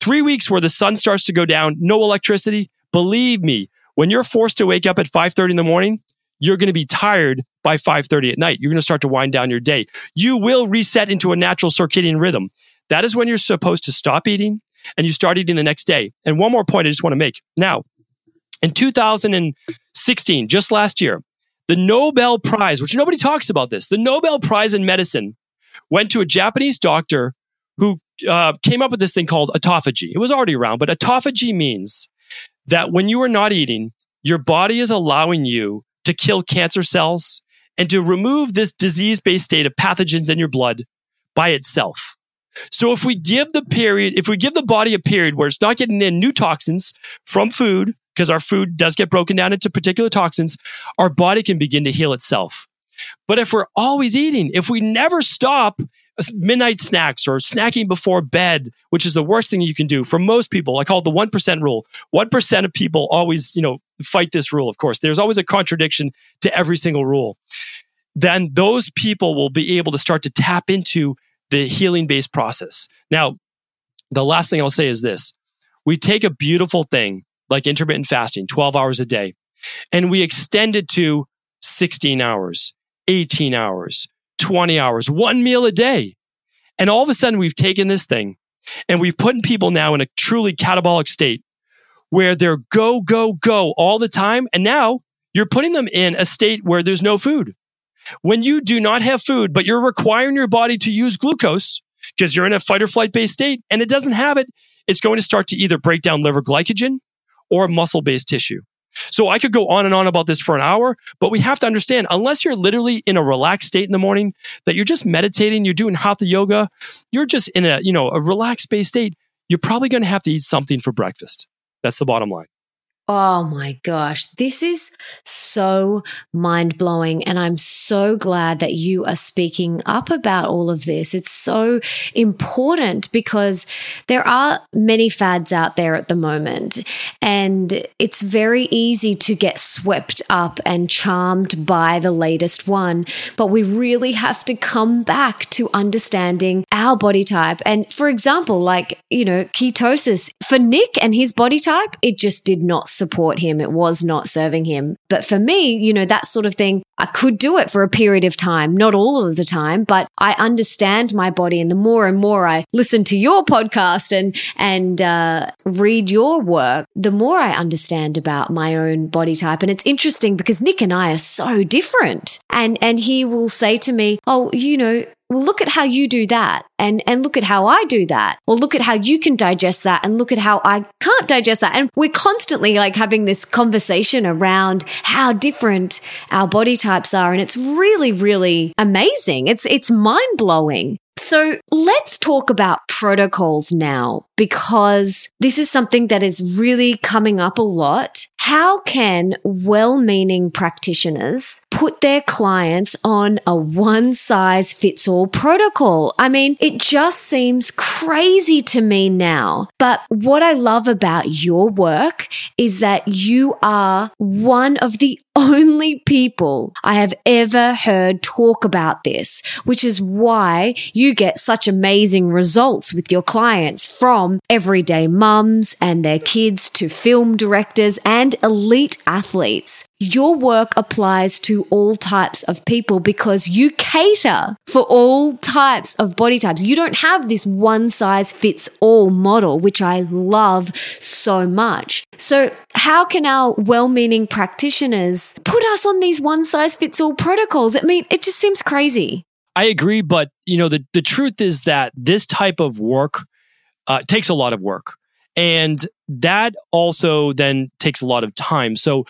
Three weeks where the sun starts to go down, no electricity. Believe me, when you're forced to wake up at 5.30 in the morning, you're going to be tired by 5.30 at night. You're going to start to wind down your day. You will reset into a natural circadian rhythm. That is when you're supposed to stop eating and you start eating the next day. And one more point I just want to make. Now, in 2016, just last year, the Nobel Prize, which nobody talks about this, the Nobel Prize in medicine went to a Japanese doctor who uh, came up with this thing called autophagy. It was already around, but autophagy means that when you are not eating, your body is allowing you to kill cancer cells and to remove this disease based state of pathogens in your blood by itself. So if we give the period, if we give the body a period where it's not getting in new toxins from food, because our food does get broken down into particular toxins, our body can begin to heal itself. But if we're always eating, if we never stop midnight snacks or snacking before bed, which is the worst thing you can do for most people, I call it the 1% rule. 1% of people always, you know, fight this rule. Of course, there's always a contradiction to every single rule. Then those people will be able to start to tap into the healing based process. Now, the last thing I'll say is this. We take a beautiful thing like intermittent fasting, 12 hours a day, and we extend it to 16 hours, 18 hours, 20 hours, one meal a day. And all of a sudden, we've taken this thing and we've put people now in a truly catabolic state where they're go, go, go all the time. And now you're putting them in a state where there's no food. When you do not have food, but you're requiring your body to use glucose because you're in a fight or flight based state and it doesn't have it, it's going to start to either break down liver glycogen or muscle based tissue. So I could go on and on about this for an hour, but we have to understand unless you're literally in a relaxed state in the morning, that you're just meditating, you're doing hatha yoga, you're just in a, you know, a relaxed based state, you're probably going to have to eat something for breakfast. That's the bottom line. Oh my gosh, this is so mind blowing. And I'm so glad that you are speaking up about all of this. It's so important because there are many fads out there at the moment. And it's very easy to get swept up and charmed by the latest one. But we really have to come back to understanding our body type. And for example, like, you know, ketosis for Nick and his body type, it just did not support him. It was not serving him. But for me, you know, that sort of thing, I could do it for a period of time, not all of the time, but I understand my body. And the more and more I listen to your podcast and, and, uh, read your work, the more I understand about my own body type. And it's interesting because Nick and I are so different. And, and he will say to me, Oh, you know, well, look at how you do that and, and look at how I do that. Or look at how you can digest that and look at how I can't digest that. And we're constantly like having this conversation around how different our body types are. And it's really, really amazing. It's, it's mind blowing. So let's talk about protocols now because this is something that is really coming up a lot. How can well meaning practitioners put their clients on a one size fits all protocol? I mean, it just seems crazy to me now. But what I love about your work is that you are one of the only people I have ever heard talk about this, which is why you get such amazing results with your clients from everyday mums and their kids to film directors and elite athletes. Your work applies to all types of people because you cater for all types of body types. You don't have this one size fits all model, which I love so much. So how can our well-meaning practitioners put us on these one size fits all protocols? I mean, it just seems crazy. I agree, but you know the the truth is that this type of work uh, takes a lot of work, and that also then takes a lot of time. So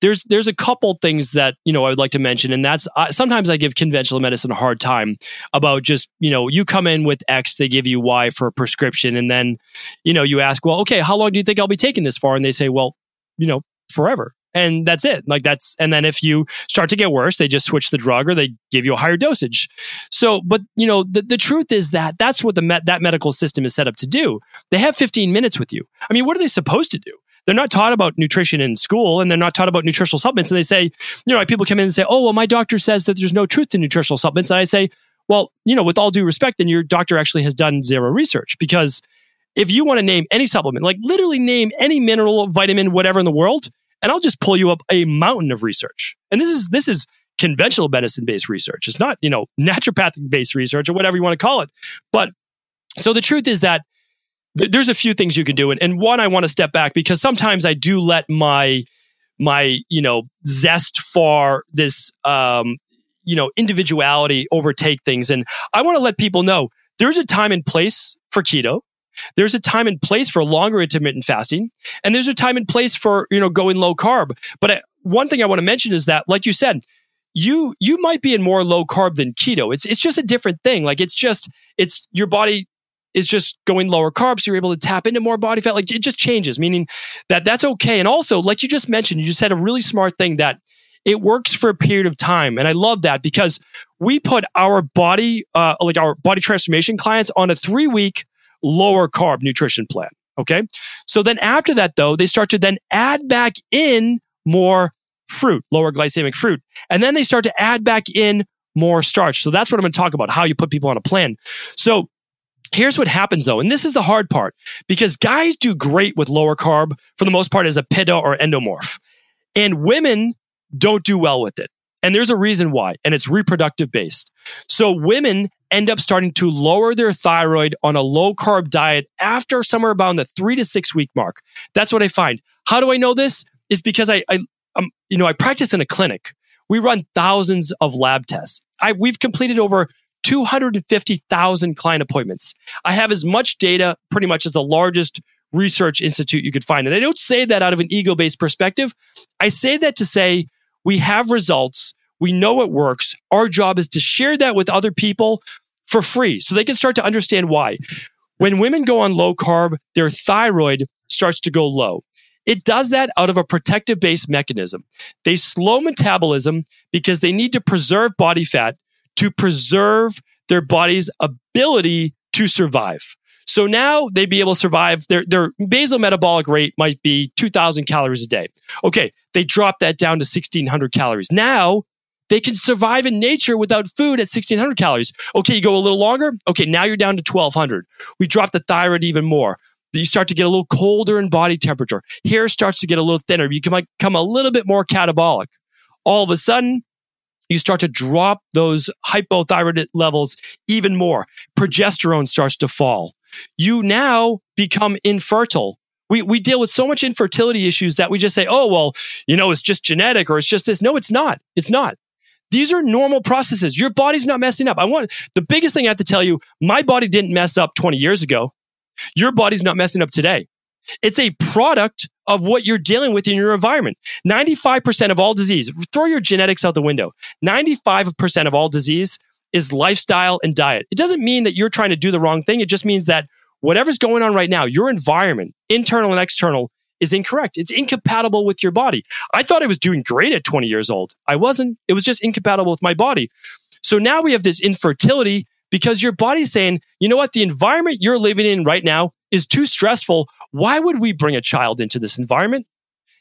there's there's a couple things that you know I would like to mention, and that's uh, sometimes I give conventional medicine a hard time about just you know you come in with X, they give you Y for a prescription, and then you know you ask, well, okay, how long do you think I'll be taking this for? And they say, well, you know, forever. And that's it. Like that's, and then if you start to get worse, they just switch the drug or they give you a higher dosage. So, but you know, the, the truth is that that's what the met, that medical system is set up to do. They have 15 minutes with you. I mean, what are they supposed to do? they're not taught about nutrition in school and they're not taught about nutritional supplements. And they say, you know, people come in and say, oh, well, my doctor says that there's no truth to nutritional supplements. And I say, well, you know, with all due respect, then your doctor actually has done zero research because if you want to name any supplement, like literally name any mineral, vitamin, whatever in the world, and I'll just pull you up a mountain of research. And this is this is conventional medicine based research. It's not, you know, naturopathic based research or whatever you want to call it. But so the truth is that there's a few things you can do. And, and one, I want to step back because sometimes I do let my, my, you know, zest for this, um, you know, individuality overtake things. And I want to let people know there's a time and place for keto. There's a time and place for longer intermittent fasting, and there's a time and place for you know going low carb. But I, one thing I want to mention is that, like you said, you you might be in more low carb than keto. It's it's just a different thing. Like it's just it's your body is just going lower carbs. So you're able to tap into more body fat. Like it just changes, meaning that that's okay. And also, like you just mentioned, you just said a really smart thing that it works for a period of time. And I love that because we put our body, uh, like our body transformation clients on a three week lower carb nutrition plan. Okay. So then after that, though, they start to then add back in more fruit, lower glycemic fruit. And then they start to add back in more starch. So that's what I'm going to talk about, how you put people on a plan. So Here's what happens though, and this is the hard part because guys do great with lower carb for the most part as a pitta or endomorph, and women don't do well with it. And there's a reason why, and it's reproductive based. So women end up starting to lower their thyroid on a low carb diet after somewhere around the three to six week mark. That's what I find. How do I know this? Is because I, I um, you know, I practice in a clinic. We run thousands of lab tests. I, we've completed over 250,000 client appointments. I have as much data pretty much as the largest research institute you could find. And I don't say that out of an ego based perspective. I say that to say we have results. We know it works. Our job is to share that with other people for free so they can start to understand why. When women go on low carb, their thyroid starts to go low. It does that out of a protective based mechanism. They slow metabolism because they need to preserve body fat to preserve their body's ability to survive. So now they'd be able to survive. Their, their basal metabolic rate might be 2,000 calories a day. Okay, they drop that down to 1,600 calories. Now they can survive in nature without food at 1,600 calories. Okay, you go a little longer. Okay, now you're down to 1,200. We drop the thyroid even more. You start to get a little colder in body temperature. Hair starts to get a little thinner. You can become a little bit more catabolic. All of a sudden, you start to drop those hypothyroid levels even more. Progesterone starts to fall. You now become infertile. We, we deal with so much infertility issues that we just say, oh, well, you know, it's just genetic or it's just this. No, it's not. It's not. These are normal processes. Your body's not messing up. I want the biggest thing I have to tell you my body didn't mess up 20 years ago. Your body's not messing up today. It's a product of what you're dealing with in your environment. 95% of all disease, throw your genetics out the window. 95% of all disease is lifestyle and diet. It doesn't mean that you're trying to do the wrong thing. It just means that whatever's going on right now, your environment, internal and external, is incorrect. It's incompatible with your body. I thought I was doing great at 20 years old. I wasn't. It was just incompatible with my body. So now we have this infertility because your body's saying, you know what? The environment you're living in right now is too stressful. Why would we bring a child into this environment?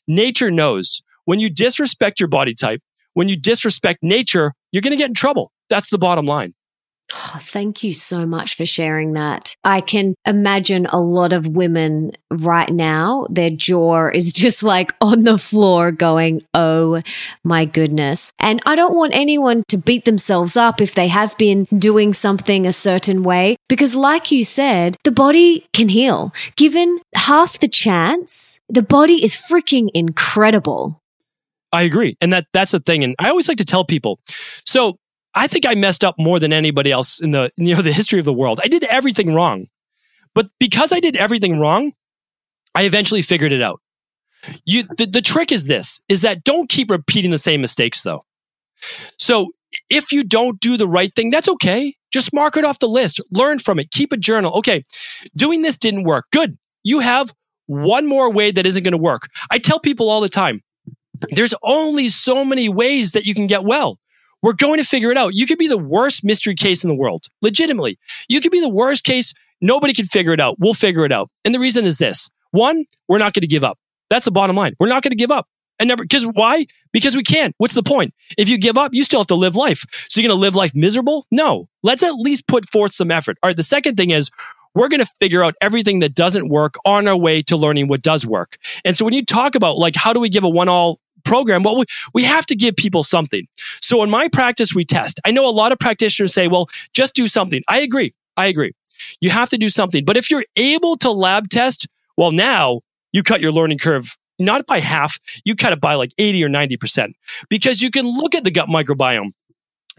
Nature knows when you disrespect your body type, when you disrespect nature, you're going to get in trouble. That's the bottom line. Oh, thank you so much for sharing that. I can imagine a lot of women right now, their jaw is just like on the floor going, Oh my goodness. And I don't want anyone to beat themselves up if they have been doing something a certain way, because like you said, the body can heal. Given half the chance, the body is freaking incredible. I agree. And that that's the thing. And I always like to tell people. So I think I messed up more than anybody else in the you know the history of the world. I did everything wrong. But because I did everything wrong, I eventually figured it out. You the, the trick is this is that don't keep repeating the same mistakes though. So if you don't do the right thing, that's okay. Just mark it off the list. Learn from it. Keep a journal. Okay, doing this didn't work. Good. You have one more way that isn't going to work. I tell people all the time, there's only so many ways that you can get well. We're going to figure it out. You could be the worst mystery case in the world, legitimately. You could be the worst case. Nobody can figure it out. We'll figure it out. And the reason is this one, we're not going to give up. That's the bottom line. We're not going to give up. And never, because why? Because we can't. What's the point? If you give up, you still have to live life. So you're going to live life miserable? No. Let's at least put forth some effort. All right. The second thing is we're going to figure out everything that doesn't work on our way to learning what does work. And so when you talk about like, how do we give a one all program, well, we, we have to give people something. So in my practice, we test. I know a lot of practitioners say, well, just do something. I agree. I agree. You have to do something. But if you're able to lab test, well, now you cut your learning curve not by half, you cut it by like 80 or 90% because you can look at the gut microbiome.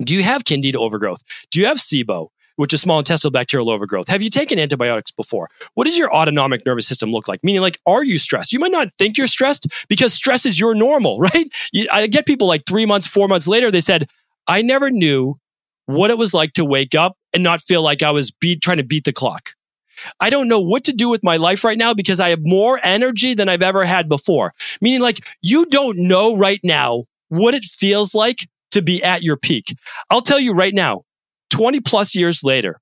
Do you have candida overgrowth? Do you have SIBO? Which is small intestinal bacterial overgrowth. Have you taken antibiotics before? What does your autonomic nervous system look like? Meaning, like, are you stressed? You might not think you're stressed because stress is your normal, right? You, I get people like three months, four months later, they said, I never knew what it was like to wake up and not feel like I was beat, trying to beat the clock. I don't know what to do with my life right now because I have more energy than I've ever had before. Meaning, like, you don't know right now what it feels like to be at your peak. I'll tell you right now, 20 plus years later,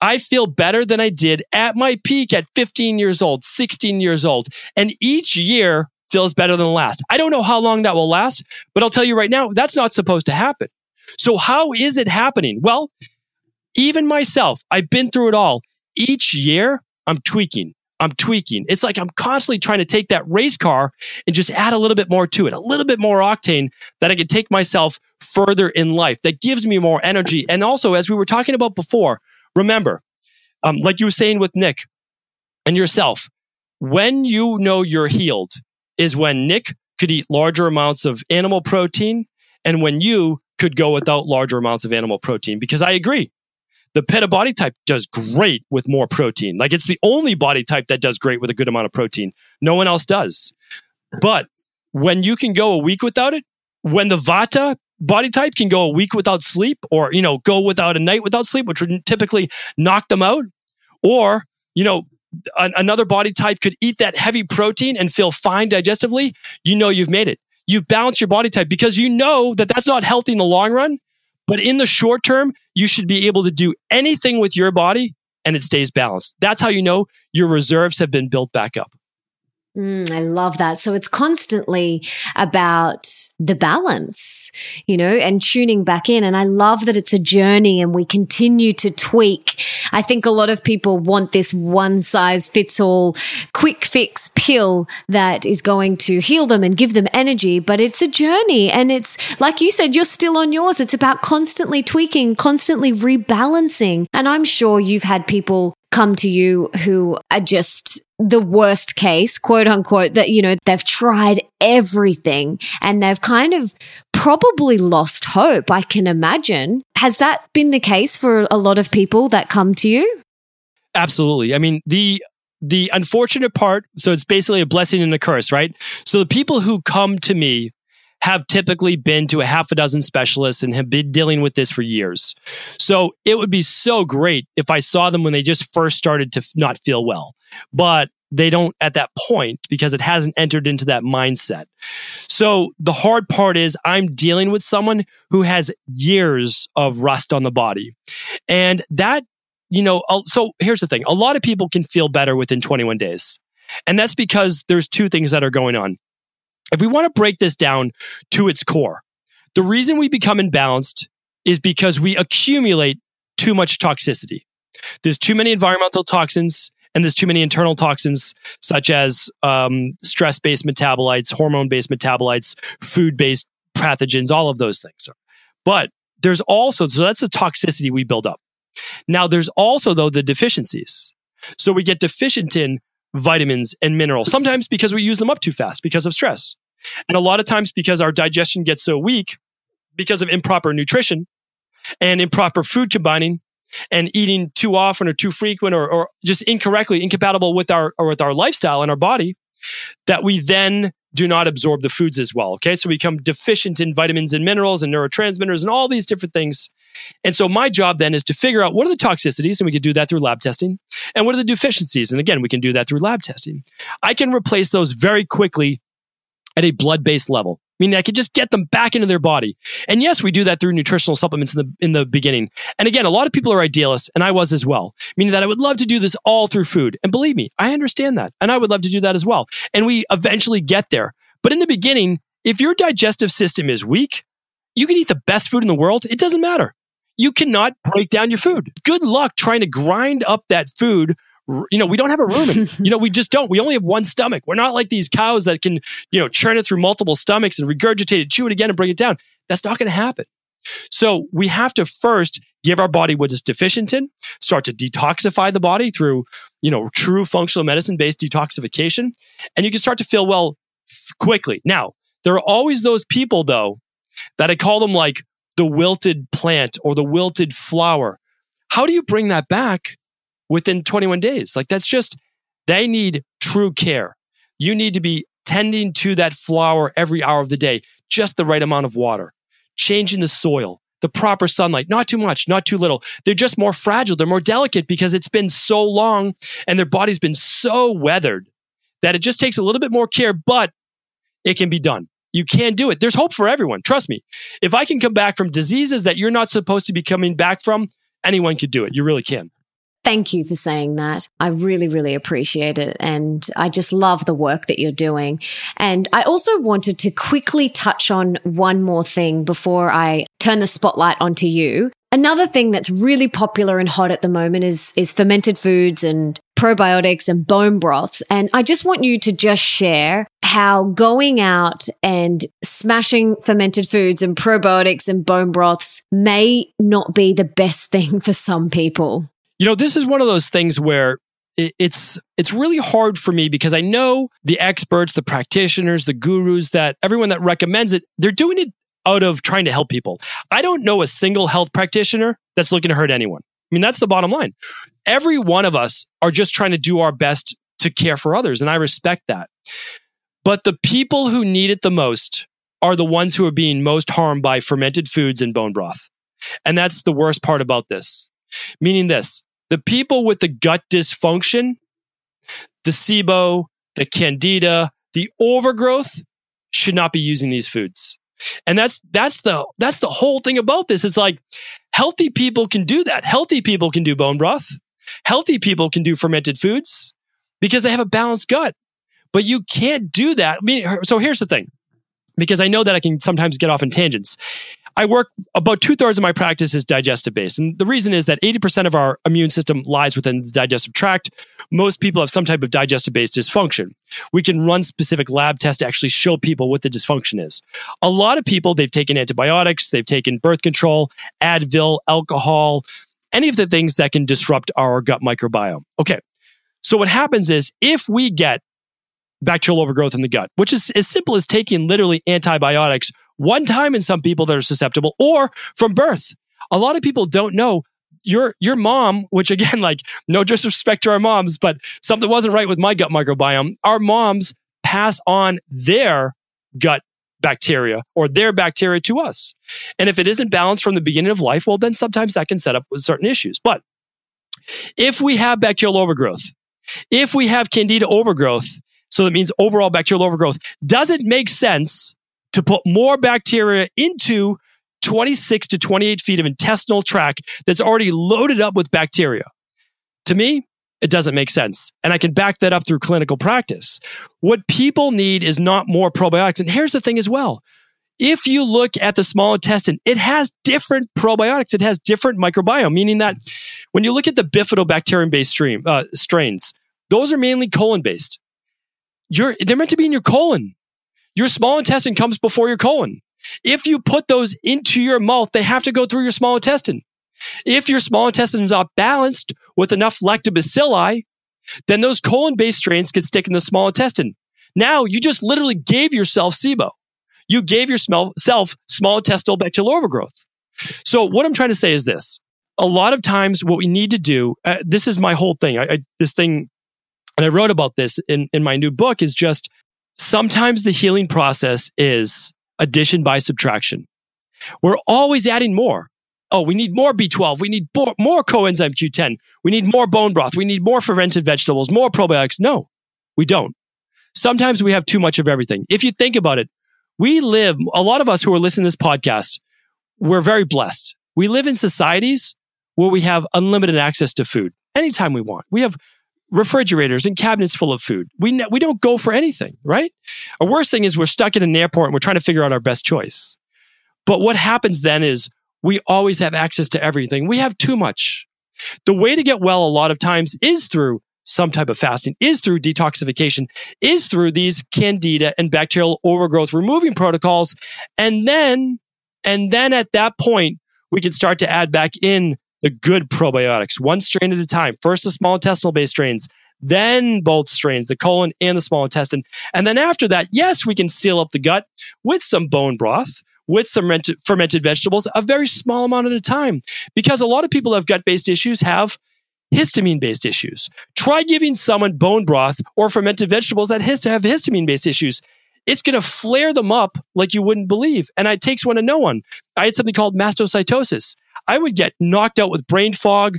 I feel better than I did at my peak at 15 years old, 16 years old. And each year feels better than the last. I don't know how long that will last, but I'll tell you right now, that's not supposed to happen. So how is it happening? Well, even myself, I've been through it all. Each year, I'm tweaking. I'm tweaking. It's like I'm constantly trying to take that race car and just add a little bit more to it, a little bit more octane that I can take myself further in life. That gives me more energy. And also, as we were talking about before, remember, um, like you were saying with Nick and yourself, when you know you're healed is when Nick could eat larger amounts of animal protein and when you could go without larger amounts of animal protein. Because I agree, the Pitta body type does great with more protein. Like it's the only body type that does great with a good amount of protein. No one else does. But when you can go a week without it, when the Vata body type can go a week without sleep or, you know, go without a night without sleep, which would typically knock them out, or, you know, another body type could eat that heavy protein and feel fine digestively, you know you've made it. You've balanced your body type because you know that that's not healthy in the long run. But in the short term, you should be able to do anything with your body and it stays balanced. That's how you know your reserves have been built back up. Mm, I love that. So it's constantly about the balance, you know, and tuning back in. And I love that it's a journey and we continue to tweak. I think a lot of people want this one size fits all quick fix pill that is going to heal them and give them energy. But it's a journey. And it's like you said, you're still on yours. It's about constantly tweaking, constantly rebalancing. And I'm sure you've had people come to you who are just the worst case, quote unquote, that, you know, they've tried everything and they've kind of probably lost hope, I can imagine. Has that been the case for a lot of people that come to you? Absolutely. I mean, the the unfortunate part, so it's basically a blessing and a curse, right? So the people who come to me have typically been to a half a dozen specialists and have been dealing with this for years. So it would be so great if I saw them when they just first started to not feel well. But they don't at that point because it hasn't entered into that mindset. So the hard part is I'm dealing with someone who has years of rust on the body. And that, you know, so here's the thing. A lot of people can feel better within 21 days. And that's because there's two things that are going on. If we want to break this down to its core, the reason we become imbalanced is because we accumulate too much toxicity. There's too many environmental toxins and there's too many internal toxins such as um, stress-based metabolites, hormone-based metabolites, food-based pathogens, all of those things. But there's also so that's the toxicity we build up. Now there's also though the deficiencies. So we get deficient in vitamins and minerals, sometimes because we use them up too fast because of stress. And a lot of times because our digestion gets so weak because of improper nutrition and improper food combining and eating too often or too frequent or, or just incorrectly incompatible with our or with our lifestyle and our body that we then do not absorb the foods as well. Okay. So we become deficient in vitamins and minerals and neurotransmitters and all these different things. And so my job then is to figure out what are the toxicities, and we can do that through lab testing, and what are the deficiencies. And again, we can do that through lab testing. I can replace those very quickly at a blood based level. Meaning I could just get them back into their body. And yes, we do that through nutritional supplements in the in the beginning. And again, a lot of people are idealists, and I was as well. Meaning that I would love to do this all through food. And believe me, I understand that. And I would love to do that as well. And we eventually get there. But in the beginning, if your digestive system is weak, you can eat the best food in the world. It doesn't matter. You cannot break down your food. Good luck trying to grind up that food you know, we don't have a rumen. you know, we just don't. We only have one stomach. We're not like these cows that can, you know, churn it through multiple stomachs and regurgitate it, chew it again and bring it down. That's not going to happen. So we have to first give our body what it's deficient in, start to detoxify the body through, you know, true functional medicine based detoxification. And you can start to feel well f- quickly. Now, there are always those people though that I call them like the wilted plant or the wilted flower. How do you bring that back within 21 days. Like that's just, they need true care. You need to be tending to that flower every hour of the day, just the right amount of water, changing the soil, the proper sunlight, not too much, not too little. They're just more fragile. They're more delicate because it's been so long and their body's been so weathered that it just takes a little bit more care, but it can be done. You can do it. There's hope for everyone. Trust me. If I can come back from diseases that you're not supposed to be coming back from, anyone could do it. You really can. Thank you for saying that. I really, really appreciate it. And I just love the work that you're doing. And I also wanted to quickly touch on one more thing before I turn the spotlight onto you. Another thing that's really popular and hot at the moment is, is fermented foods and probiotics and bone broths. And I just want you to just share how going out and smashing fermented foods and probiotics and bone broths may not be the best thing for some people. You know, this is one of those things where it's it's really hard for me because I know the experts, the practitioners, the gurus that everyone that recommends it, they're doing it out of trying to help people. I don't know a single health practitioner that's looking to hurt anyone. I mean, that's the bottom line. Every one of us are just trying to do our best to care for others, and I respect that. But the people who need it the most are the ones who are being most harmed by fermented foods and bone broth. And that's the worst part about this. Meaning this, the people with the gut dysfunction, the SIBO, the candida, the overgrowth should not be using these foods. And that's that's the that's the whole thing about this. It's like healthy people can do that. Healthy people can do bone broth. Healthy people can do fermented foods because they have a balanced gut. But you can't do that. I mean, so here's the thing because I know that I can sometimes get off in tangents. I work about two thirds of my practice is digestive based. And the reason is that 80% of our immune system lies within the digestive tract. Most people have some type of digestive based dysfunction. We can run specific lab tests to actually show people what the dysfunction is. A lot of people, they've taken antibiotics, they've taken birth control, Advil, alcohol, any of the things that can disrupt our gut microbiome. Okay. So what happens is if we get bacterial overgrowth in the gut, which is as simple as taking literally antibiotics one time in some people that are susceptible or from birth. A lot of people don't know your your mom, which again, like no disrespect to our moms, but something wasn't right with my gut microbiome. Our moms pass on their gut bacteria or their bacteria to us. And if it isn't balanced from the beginning of life, well, then sometimes that can set up with certain issues. But if we have bacterial overgrowth, if we have candida overgrowth, so that means overall bacterial overgrowth, does it make sense to put more bacteria into 26 to 28 feet of intestinal tract that's already loaded up with bacteria? To me, it doesn't make sense. And I can back that up through clinical practice. What people need is not more probiotics. And here's the thing as well. If you look at the small intestine, it has different probiotics. It has different microbiome, meaning that when you look at the bifidobacterium based stream, uh, strains, those are mainly colon based. You're, they're meant to be in your colon. Your small intestine comes before your colon. If you put those into your mouth, they have to go through your small intestine. If your small intestine is not balanced with enough lactobacilli, then those colon based strains can stick in the small intestine. Now you just literally gave yourself SIBO. You gave yourself small intestinal bacterial overgrowth. So what I'm trying to say is this. A lot of times what we need to do, uh, this is my whole thing. I, I, this thing, and I wrote about this in, in my new book is just sometimes the healing process is addition by subtraction. We're always adding more oh, we need more B12. We need more, more coenzyme Q10. We need more bone broth. We need more fermented vegetables, more probiotics. No, we don't. Sometimes we have too much of everything. If you think about it, we live, a lot of us who are listening to this podcast, we're very blessed. We live in societies where we have unlimited access to food anytime we want. We have refrigerators and cabinets full of food. We, ne- we don't go for anything, right? A worst thing is we're stuck in an airport and we're trying to figure out our best choice. But what happens then is we always have access to everything. We have too much. The way to get well a lot of times is through some type of fasting, is through detoxification, is through these candida and bacterial overgrowth removing protocols. And then, and then at that point, we can start to add back in the good probiotics, one strain at a time. First, the small intestinal based strains, then both strains, the colon and the small intestine. And then after that, yes, we can seal up the gut with some bone broth with some fermented vegetables a very small amount at a time because a lot of people who have gut based issues have histamine based issues. Try giving someone bone broth or fermented vegetables that has to have histamine based issues. It's going to flare them up like you wouldn't believe. And it takes one to know one. I had something called mastocytosis. I would get knocked out with brain fog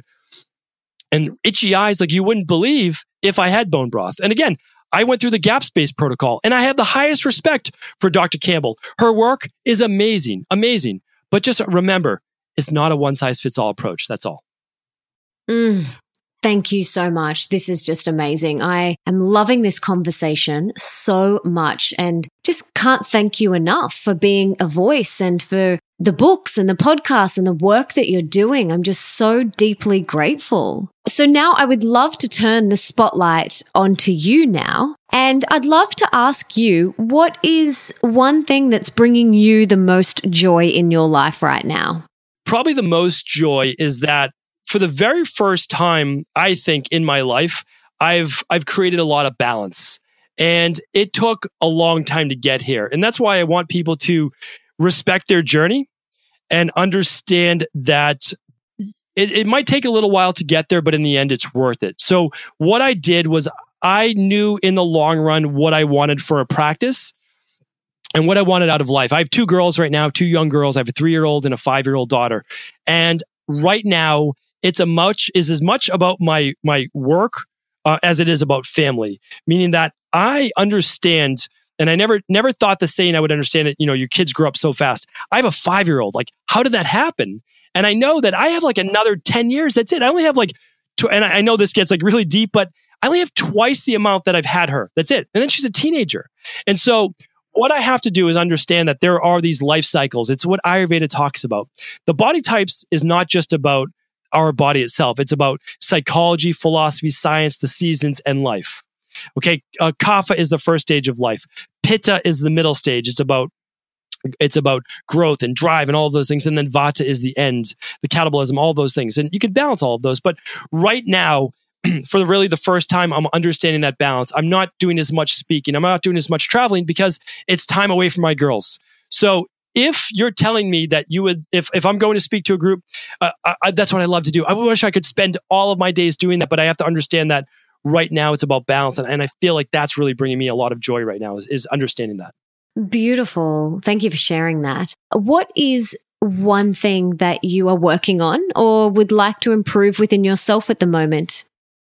and itchy eyes like you wouldn't believe if I had bone broth. And again, I went through the GAPS based protocol and I have the highest respect for Dr. Campbell. Her work is amazing, amazing. But just remember, it's not a one size fits all approach. That's all. Mm, thank you so much. This is just amazing. I am loving this conversation so much and just can't thank you enough for being a voice and for the books and the podcasts and the work that you're doing. I'm just so deeply grateful. So now I would love to turn the spotlight onto you now. And I'd love to ask you, what is one thing that's bringing you the most joy in your life right now? Probably the most joy is that for the very first time, I think in my life, I've, I've created a lot of balance. And it took a long time to get here. And that's why I want people to respect their journey and understand that it, it might take a little while to get there, but in the end, it's worth it. So, what I did was I knew in the long run what I wanted for a practice and what I wanted out of life. I have two girls right now, two young girls. I have a three year old and a five year old daughter. And right now, it's a much is as much about my my work uh, as it is about family. Meaning that I understand and I never never thought the saying I would understand it. You know, your kids grow up so fast. I have a five year old. Like, how did that happen? And I know that I have like another ten years. That's it. I only have like, and I know this gets like really deep, but I only have twice the amount that I've had her. That's it. And then she's a teenager. And so what I have to do is understand that there are these life cycles. It's what Ayurveda talks about. The body types is not just about our body itself. It's about psychology, philosophy, science, the seasons, and life. Okay, uh, kapha is the first stage of life. Pitta is the middle stage. It's about it's about growth and drive and all of those things. And then vata is the end, the catabolism, all those things. And you can balance all of those. But right now, for really the first time, I'm understanding that balance. I'm not doing as much speaking. I'm not doing as much traveling because it's time away from my girls. So if you're telling me that you would, if, if I'm going to speak to a group, uh, I, that's what I love to do. I wish I could spend all of my days doing that, but I have to understand that right now it's about balance. And, and I feel like that's really bringing me a lot of joy right now is, is understanding that. Beautiful. Thank you for sharing that. What is one thing that you are working on or would like to improve within yourself at the moment?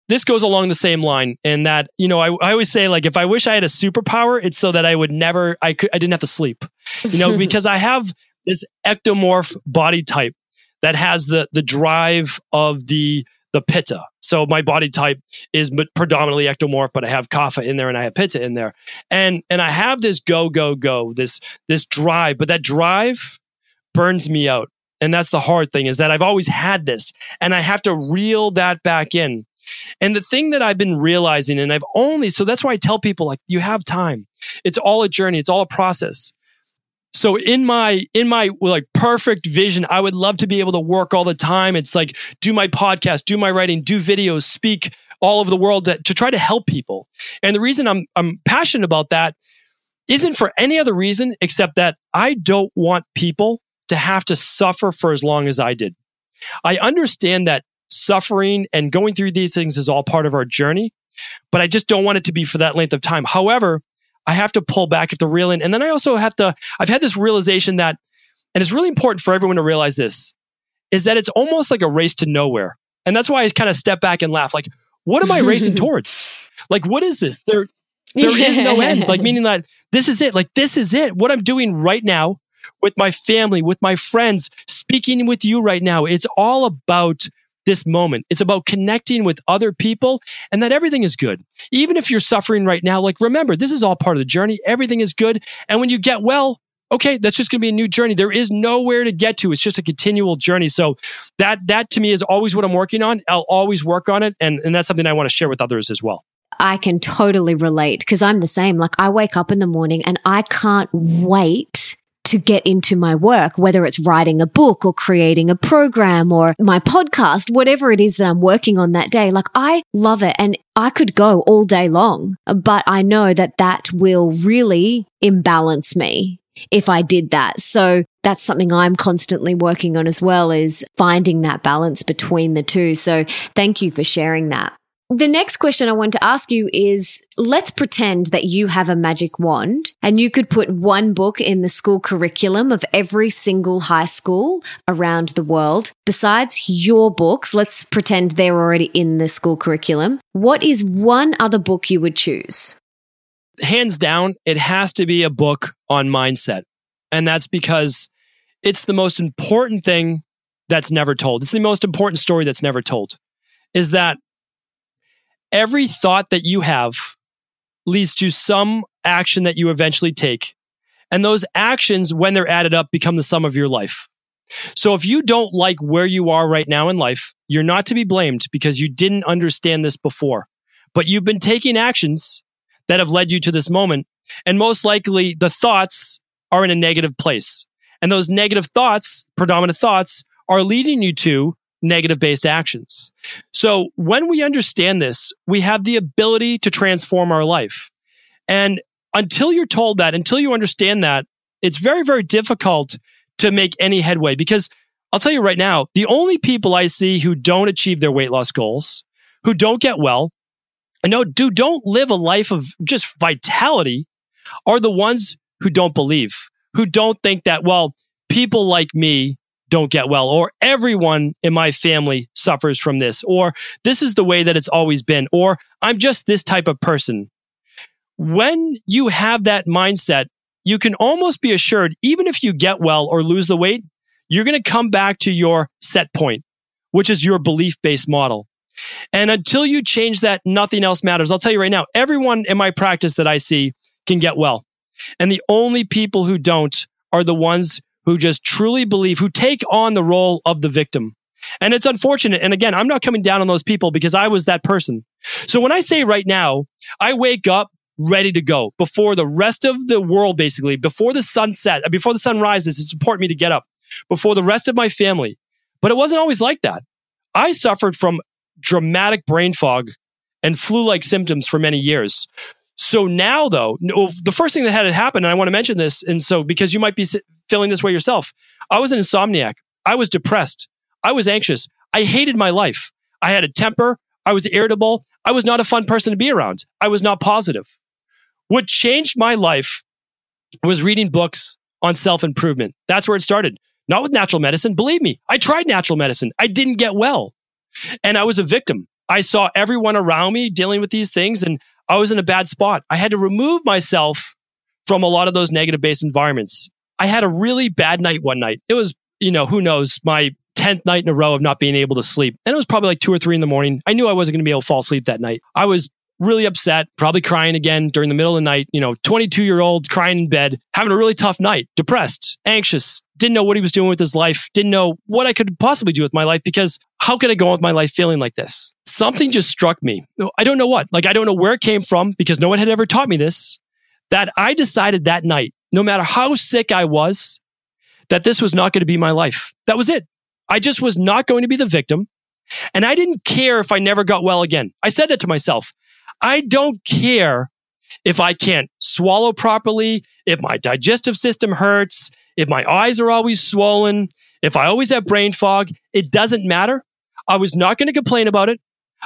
This goes along the same line in that, you know, I, I always say like if I wish I had a superpower, it's so that I would never I could I didn't have to sleep. You know, because I have this ectomorph body type that has the the drive of the the pitta. So my body type is predominantly ectomorph, but I have kapha in there and I have pitta in there. And and I have this go go go, this this drive, but that drive burns me out. And that's the hard thing is that I've always had this and I have to reel that back in. And the thing that I've been realizing, and I've only, so that's why I tell people like, you have time. It's all a journey. It's all a process. So in my, in my like perfect vision, I would love to be able to work all the time. It's like do my podcast, do my writing, do videos, speak all over the world to, to try to help people. And the reason I'm, I'm passionate about that isn't for any other reason except that I don't want people to have to suffer for as long as I did. I understand that suffering and going through these things is all part of our journey, but I just don't want it to be for that length of time. However, I have to pull back if the reel in. And then I also have to, I've had this realization that, and it's really important for everyone to realize this, is that it's almost like a race to nowhere. And that's why I kind of step back and laugh. Like, what am I racing towards? Like, what is this? There, there is no end. Like, meaning that this is it. Like, this is it. What I'm doing right now with my family, with my friends, speaking with you right now. It's all about this moment. It's about connecting with other people and that everything is good. Even if you're suffering right now, like remember, this is all part of the journey. Everything is good. And when you get well, okay, that's just going to be a new journey. There is nowhere to get to. It's just a continual journey. So that that to me is always what I'm working on. I'll always work on it and and that's something I want to share with others as well. I can totally relate because I'm the same. Like I wake up in the morning and I can't wait to get into my work, whether it's writing a book or creating a program or my podcast, whatever it is that I'm working on that day. Like I love it and I could go all day long, but I know that that will really imbalance me if I did that. So that's something I'm constantly working on as well is finding that balance between the two. So thank you for sharing that. The next question I want to ask you is let's pretend that you have a magic wand and you could put one book in the school curriculum of every single high school around the world. Besides your books, let's pretend they're already in the school curriculum. What is one other book you would choose? Hands down, it has to be a book on mindset. And that's because it's the most important thing that's never told. It's the most important story that's never told. Is that every thought that you have leads to some action that you eventually take. And those actions, when they're added up, become the sum of your life. So if you don't like where you are right now in life, you're not to be blamed because you didn't understand this before. But you've been taking actions that have led you to this moment. And most likely the thoughts are in a negative place. And those negative thoughts, predominant thoughts, are leading you to negative based actions. So when we understand this, we have the ability to transform our life. And until you're told that, until you understand that, it's very, very difficult to make any headway because I'll tell you right now, the only people I see who don't achieve their weight loss goals, who don't get well, and no, do don't live a life of just vitality are the ones who don't believe, who don't think that, well, people like me don't get well, or everyone in my family suffers from this, or this is the way that it's always been, or I'm just this type of person. When you have that mindset, you can almost be assured, even if you get well or lose the weight, you're going to come back to your set point, which is your belief based model. And until you change that, nothing else matters. I'll tell you right now, everyone in my practice that I see can get well. And the only people who don't are the ones who just truly believe, who take on the role of the victim. And it's unfortunate. And again, I'm not coming down on those people because I was that person. So when I say right now, I wake up ready to go before the rest of the world, basically, before the sun set, uh, before the sun rises, it's important for me to get up before the rest of my family. But it wasn't always like that. I suffered from dramatic brain fog and flu like symptoms for many years. So now, though, the first thing that had to happen, and I want to mention this, and so because you might be feeling this way yourself, I was an insomniac. I was depressed. I was anxious. I hated my life. I had a temper. I was irritable. I was not a fun person to be around. I was not positive. What changed my life was reading books on self improvement. That's where it started. Not with natural medicine. Believe me, I tried natural medicine. I didn't get well. And I was a victim. I saw everyone around me dealing with these things and I was in a bad spot. I had to remove myself from a lot of those negative based environments. I had a really bad night one night. It was, you know, who knows, my 10th night in a row of not being able to sleep. And it was probably like two or three in the morning. I knew I wasn't going to be able to fall asleep that night. I was really upset, probably crying again during the middle of the night, you know, 22 year old crying in bed, having a really tough night, depressed, anxious, didn't know what he was doing with his life, didn't know what I could possibly do with my life because how could I go on with my life feeling like this? Something just struck me. I don't know what, like, I don't know where it came from because no one had ever taught me this, that I decided that night, no matter how sick I was, that this was not going to be my life. That was it. I just was not going to be the victim. And I didn't care if I never got well again. I said that to myself. I don't care if I can't swallow properly, if my digestive system hurts, if my eyes are always swollen, if I always have brain fog. It doesn't matter. I was not going to complain about it.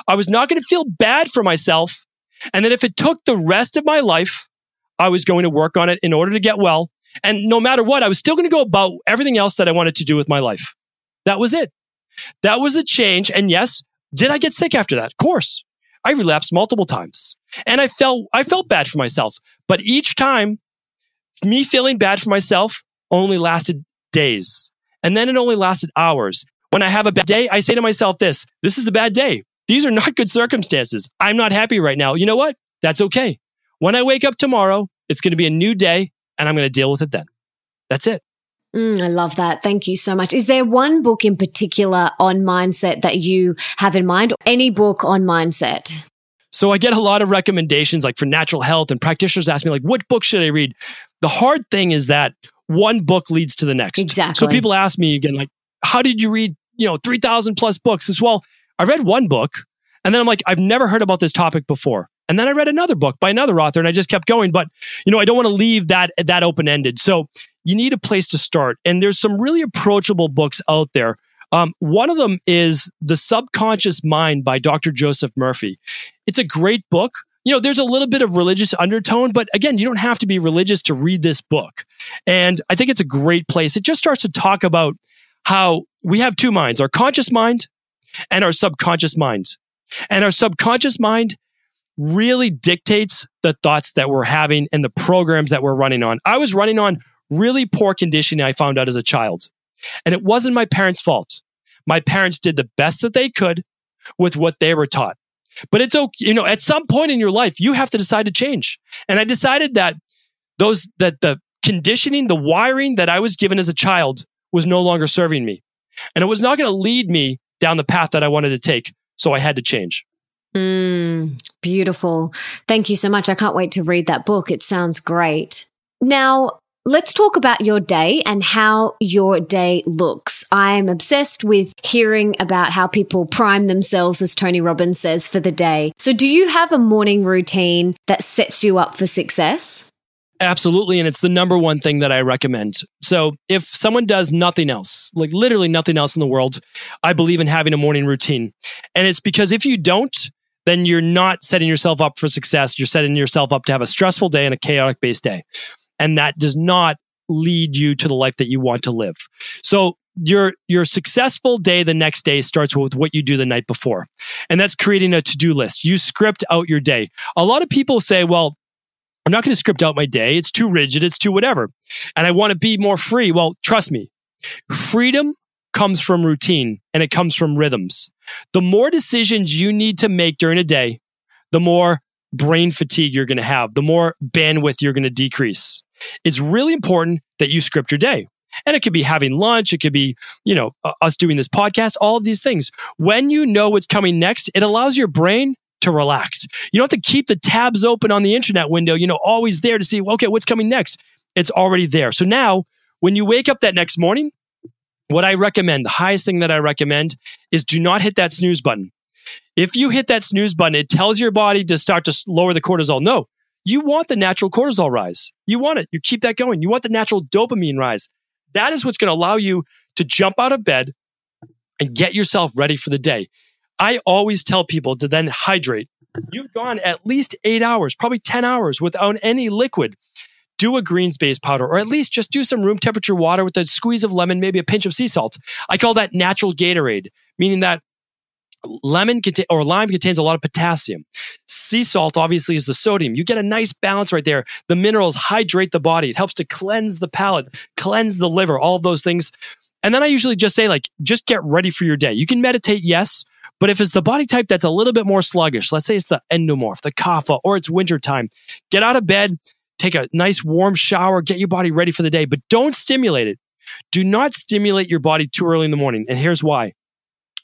I was not going to feel bad for myself. And then if it took the rest of my life, I was going to work on it in order to get well. And no matter what, I was still going to go about everything else that I wanted to do with my life. That was it. That was a change. And yes, did I get sick after that? Of course. I relapsed multiple times and I felt, I felt bad for myself. But each time, me feeling bad for myself only lasted days. And then it only lasted hours. When I have a bad day, I say to myself this, this is a bad day. These are not good circumstances. I'm not happy right now. You know what? That's okay. When I wake up tomorrow, it's going to be a new day and I'm going to deal with it then. That's it. Mm, I love that. Thank you so much. Is there one book in particular on mindset that you have in mind? Any book on mindset? So I get a lot of recommendations like for natural health and practitioners ask me like what book should I read? The hard thing is that one book leads to the next. Exactly. So people ask me again like how did you read, you know, 3000 plus books? As well, I read one book and then I'm like I've never heard about this topic before. And then I read another book by another author and I just kept going, but you know, I don't want to leave that that open-ended. So you need a place to start. And there's some really approachable books out there. Um, one of them is The Subconscious Mind by Dr. Joseph Murphy. It's a great book. You know, there's a little bit of religious undertone, but again, you don't have to be religious to read this book. And I think it's a great place. It just starts to talk about how we have two minds our conscious mind and our subconscious mind. And our subconscious mind really dictates the thoughts that we're having and the programs that we're running on. I was running on really poor conditioning I found out as a child. And it wasn't my parents' fault. My parents did the best that they could with what they were taught. But it's okay, you know, at some point in your life, you have to decide to change. And I decided that those, that the conditioning, the wiring that I was given as a child was no longer serving me. And it was not going to lead me down the path that I wanted to take. So I had to change. Mm, beautiful. Thank you so much. I can't wait to read that book. It sounds great. Now, Let's talk about your day and how your day looks. I am obsessed with hearing about how people prime themselves, as Tony Robbins says, for the day. So, do you have a morning routine that sets you up for success? Absolutely. And it's the number one thing that I recommend. So, if someone does nothing else, like literally nothing else in the world, I believe in having a morning routine. And it's because if you don't, then you're not setting yourself up for success. You're setting yourself up to have a stressful day and a chaotic based day and that does not lead you to the life that you want to live. So your your successful day the next day starts with what you do the night before. And that's creating a to-do list. You script out your day. A lot of people say, well, I'm not going to script out my day. It's too rigid, it's too whatever. And I want to be more free. Well, trust me. Freedom comes from routine and it comes from rhythms. The more decisions you need to make during a day, the more brain fatigue you're going to have, the more bandwidth you're going to decrease it's really important that you script your day. And it could be having lunch. It could be, you know, us doing this podcast, all of these things. When you know what's coming next, it allows your brain to relax. You don't have to keep the tabs open on the internet window, you know, always there to see, okay, what's coming next? It's already there. So now when you wake up that next morning, what I recommend, the highest thing that I recommend is do not hit that snooze button. If you hit that snooze button, it tells your body to start to lower the cortisol. No, you want the natural cortisol rise. You want it. You keep that going. You want the natural dopamine rise. That is what's going to allow you to jump out of bed and get yourself ready for the day. I always tell people to then hydrate. You've gone at least eight hours, probably 10 hours without any liquid. Do a greens based powder, or at least just do some room temperature water with a squeeze of lemon, maybe a pinch of sea salt. I call that natural Gatorade, meaning that lemon or lime contains a lot of potassium. Sea salt obviously is the sodium. You get a nice balance right there. The minerals hydrate the body. It helps to cleanse the palate, cleanse the liver, all of those things. And then I usually just say like, just get ready for your day. You can meditate, yes, but if it's the body type that's a little bit more sluggish, let's say it's the endomorph, the kapha, or it's wintertime, get out of bed, take a nice warm shower, get your body ready for the day, but don't stimulate it. Do not stimulate your body too early in the morning. And here's why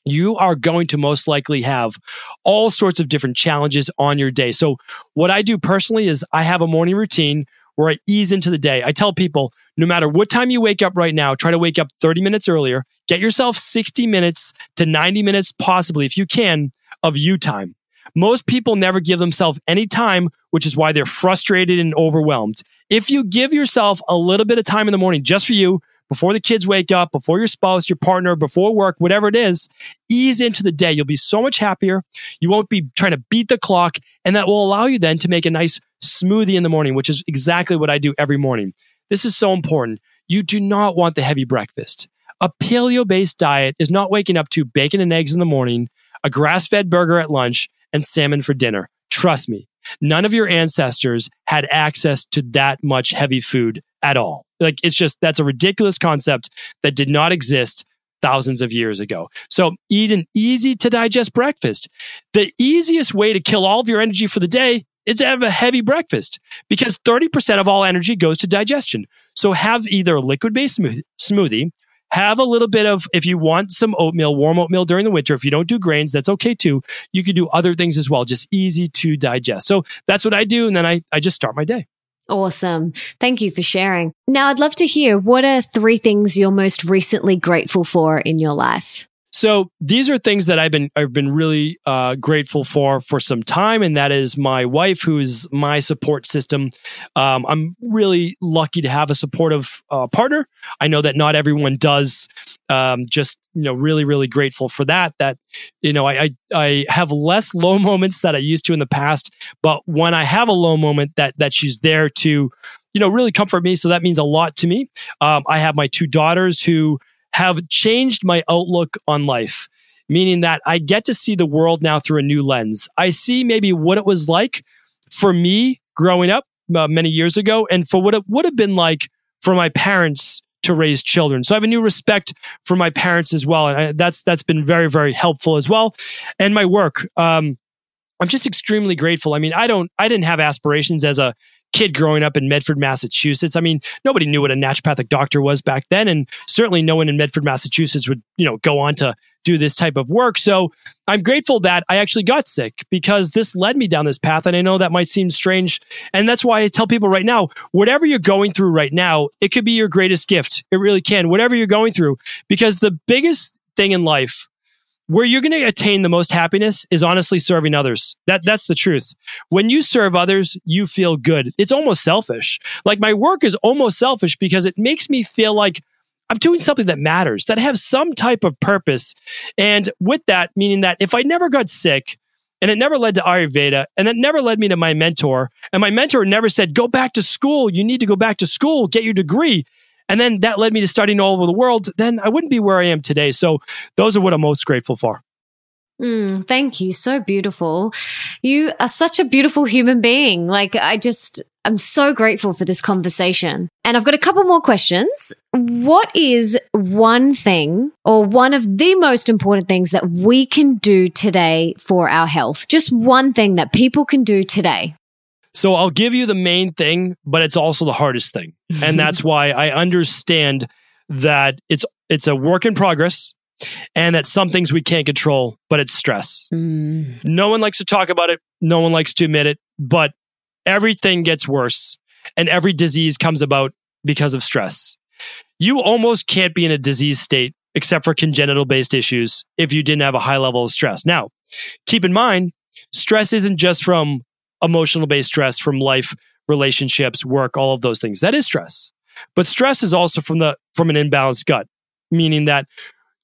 you are going to most likely have all sorts of different challenges on your day. So, what I do personally is I have a morning routine where I ease into the day. I tell people no matter what time you wake up right now, try to wake up 30 minutes earlier. Get yourself 60 minutes to 90 minutes, possibly, if you can, of you time. Most people never give themselves any time, which is why they're frustrated and overwhelmed. If you give yourself a little bit of time in the morning just for you, before the kids wake up, before your spouse, your partner, before work, whatever it is, ease into the day. You'll be so much happier. You won't be trying to beat the clock. And that will allow you then to make a nice smoothie in the morning, which is exactly what I do every morning. This is so important. You do not want the heavy breakfast. A paleo based diet is not waking up to bacon and eggs in the morning, a grass fed burger at lunch, and salmon for dinner. Trust me, none of your ancestors had access to that much heavy food at all. Like it's just that's a ridiculous concept that did not exist thousands of years ago. So eat an easy to digest breakfast. The easiest way to kill all of your energy for the day is to have a heavy breakfast because 30% of all energy goes to digestion. So have either a liquid based smoothie, have a little bit of, if you want some oatmeal, warm oatmeal during the winter, if you don't do grains, that's okay too. You can do other things as well, just easy to digest. So that's what I do. And then I, I just start my day. Awesome. Thank you for sharing. Now, I'd love to hear what are three things you're most recently grateful for in your life? So these are things that I've been I've been really uh, grateful for for some time, and that is my wife, who's my support system. Um, I'm really lucky to have a supportive uh, partner. I know that not everyone does. Um, just you know, really really grateful for that. That you know, I, I I have less low moments that I used to in the past, but when I have a low moment, that that she's there to you know really comfort me. So that means a lot to me. Um, I have my two daughters who have changed my outlook on life, meaning that I get to see the world now through a new lens. I see maybe what it was like for me growing up uh, many years ago and for what it would have been like for my parents to raise children. So I have a new respect for my parents as well. And I, that's, that's been very, very helpful as well. And my work, um, I'm just extremely grateful. I mean, I don't, I didn't have aspirations as a kid growing up in Medford, Massachusetts. I mean, nobody knew what a naturopathic doctor was back then, and certainly no one in Medford, Massachusetts would, you know, go on to do this type of work. So I'm grateful that I actually got sick because this led me down this path. And I know that might seem strange. And that's why I tell people right now, whatever you're going through right now, it could be your greatest gift. It really can, whatever you're going through, because the biggest thing in life where you're going to attain the most happiness is honestly serving others. That that's the truth. When you serve others, you feel good. It's almost selfish. Like my work is almost selfish because it makes me feel like I'm doing something that matters, that has some type of purpose. And with that, meaning that if I never got sick and it never led to Ayurveda and it never led me to my mentor, and my mentor never said, go back to school, you need to go back to school, get your degree. And then that led me to studying all over the world. Then I wouldn't be where I am today. So those are what I'm most grateful for. Mm, thank you. So beautiful. You are such a beautiful human being. Like, I just, I'm so grateful for this conversation. And I've got a couple more questions. What is one thing or one of the most important things that we can do today for our health? Just one thing that people can do today. So I'll give you the main thing, but it's also the hardest thing. And that's why I understand that it's it's a work in progress and that some things we can't control, but it's stress. Mm. No one likes to talk about it, no one likes to admit it, but everything gets worse and every disease comes about because of stress. You almost can't be in a disease state except for congenital based issues if you didn't have a high level of stress. Now, keep in mind, stress isn't just from emotional based stress from life, relationships, work, all of those things. That is stress. But stress is also from the from an imbalanced gut, meaning that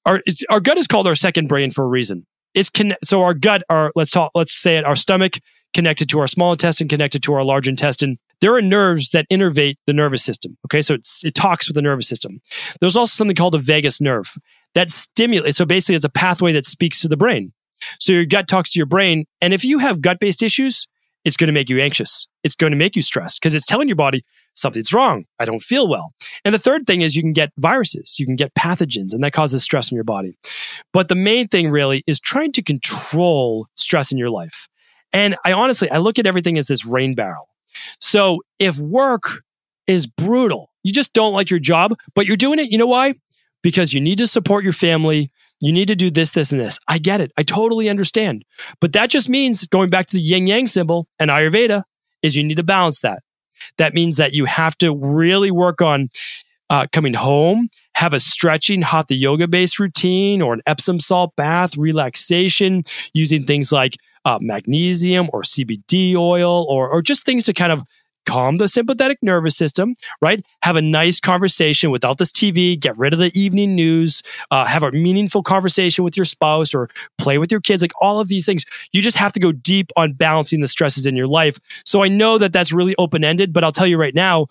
our our gut is called our second brain for a reason. It's con- so our gut, our let's talk, let's say it, our stomach connected to our small intestine, connected to our large intestine. there are nerves that innervate the nervous system. Okay. So it talks with the nervous system. There's also something called the vagus nerve that stimulates. So basically, it's a pathway that speaks to the brain. So your gut talks to your brain. And if you have gut based issues, it's going to make you anxious. It's going to make you stressed because it's telling your body something's wrong. I don't feel well. And the third thing is you can get viruses, you can get pathogens, and that causes stress in your body. But the main thing really is trying to control stress in your life. And I honestly, I look at everything as this rain barrel. So if work is brutal, you just don't like your job, but you're doing it, you know why? Because you need to support your family. You need to do this, this, and this. I get it. I totally understand. But that just means going back to the yin yang symbol and Ayurveda is you need to balance that. That means that you have to really work on uh, coming home, have a stretching hatha yoga based routine or an Epsom salt bath, relaxation, using things like uh, magnesium or CBD oil or, or just things to kind of calm the sympathetic nervous system, right? Have a nice conversation without this TV, get rid of the evening news, uh, have a meaningful conversation with your spouse or play with your kids, like all of these things. You just have to go deep on balancing the stresses in your life. So I know that that's really open ended, but I'll tell you right now,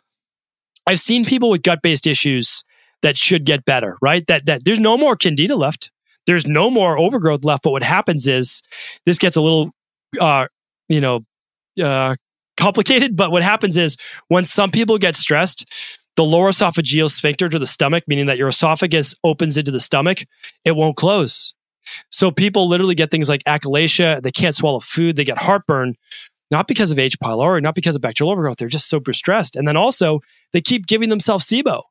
I've seen people with gut based issues that should get better, right? That, that there's no more candida left there's no more overgrowth left. But what happens is this gets a little, uh, you know, uh, complicated. But what happens is when some people get stressed, the lower esophageal sphincter to the stomach, meaning that your esophagus opens into the stomach, it won't close. So people literally get things like achalasia. They can't swallow food. They get heartburn, not because of H. pylori, not because of bacterial overgrowth. They're just super stressed. And then also they keep giving themselves SIBO.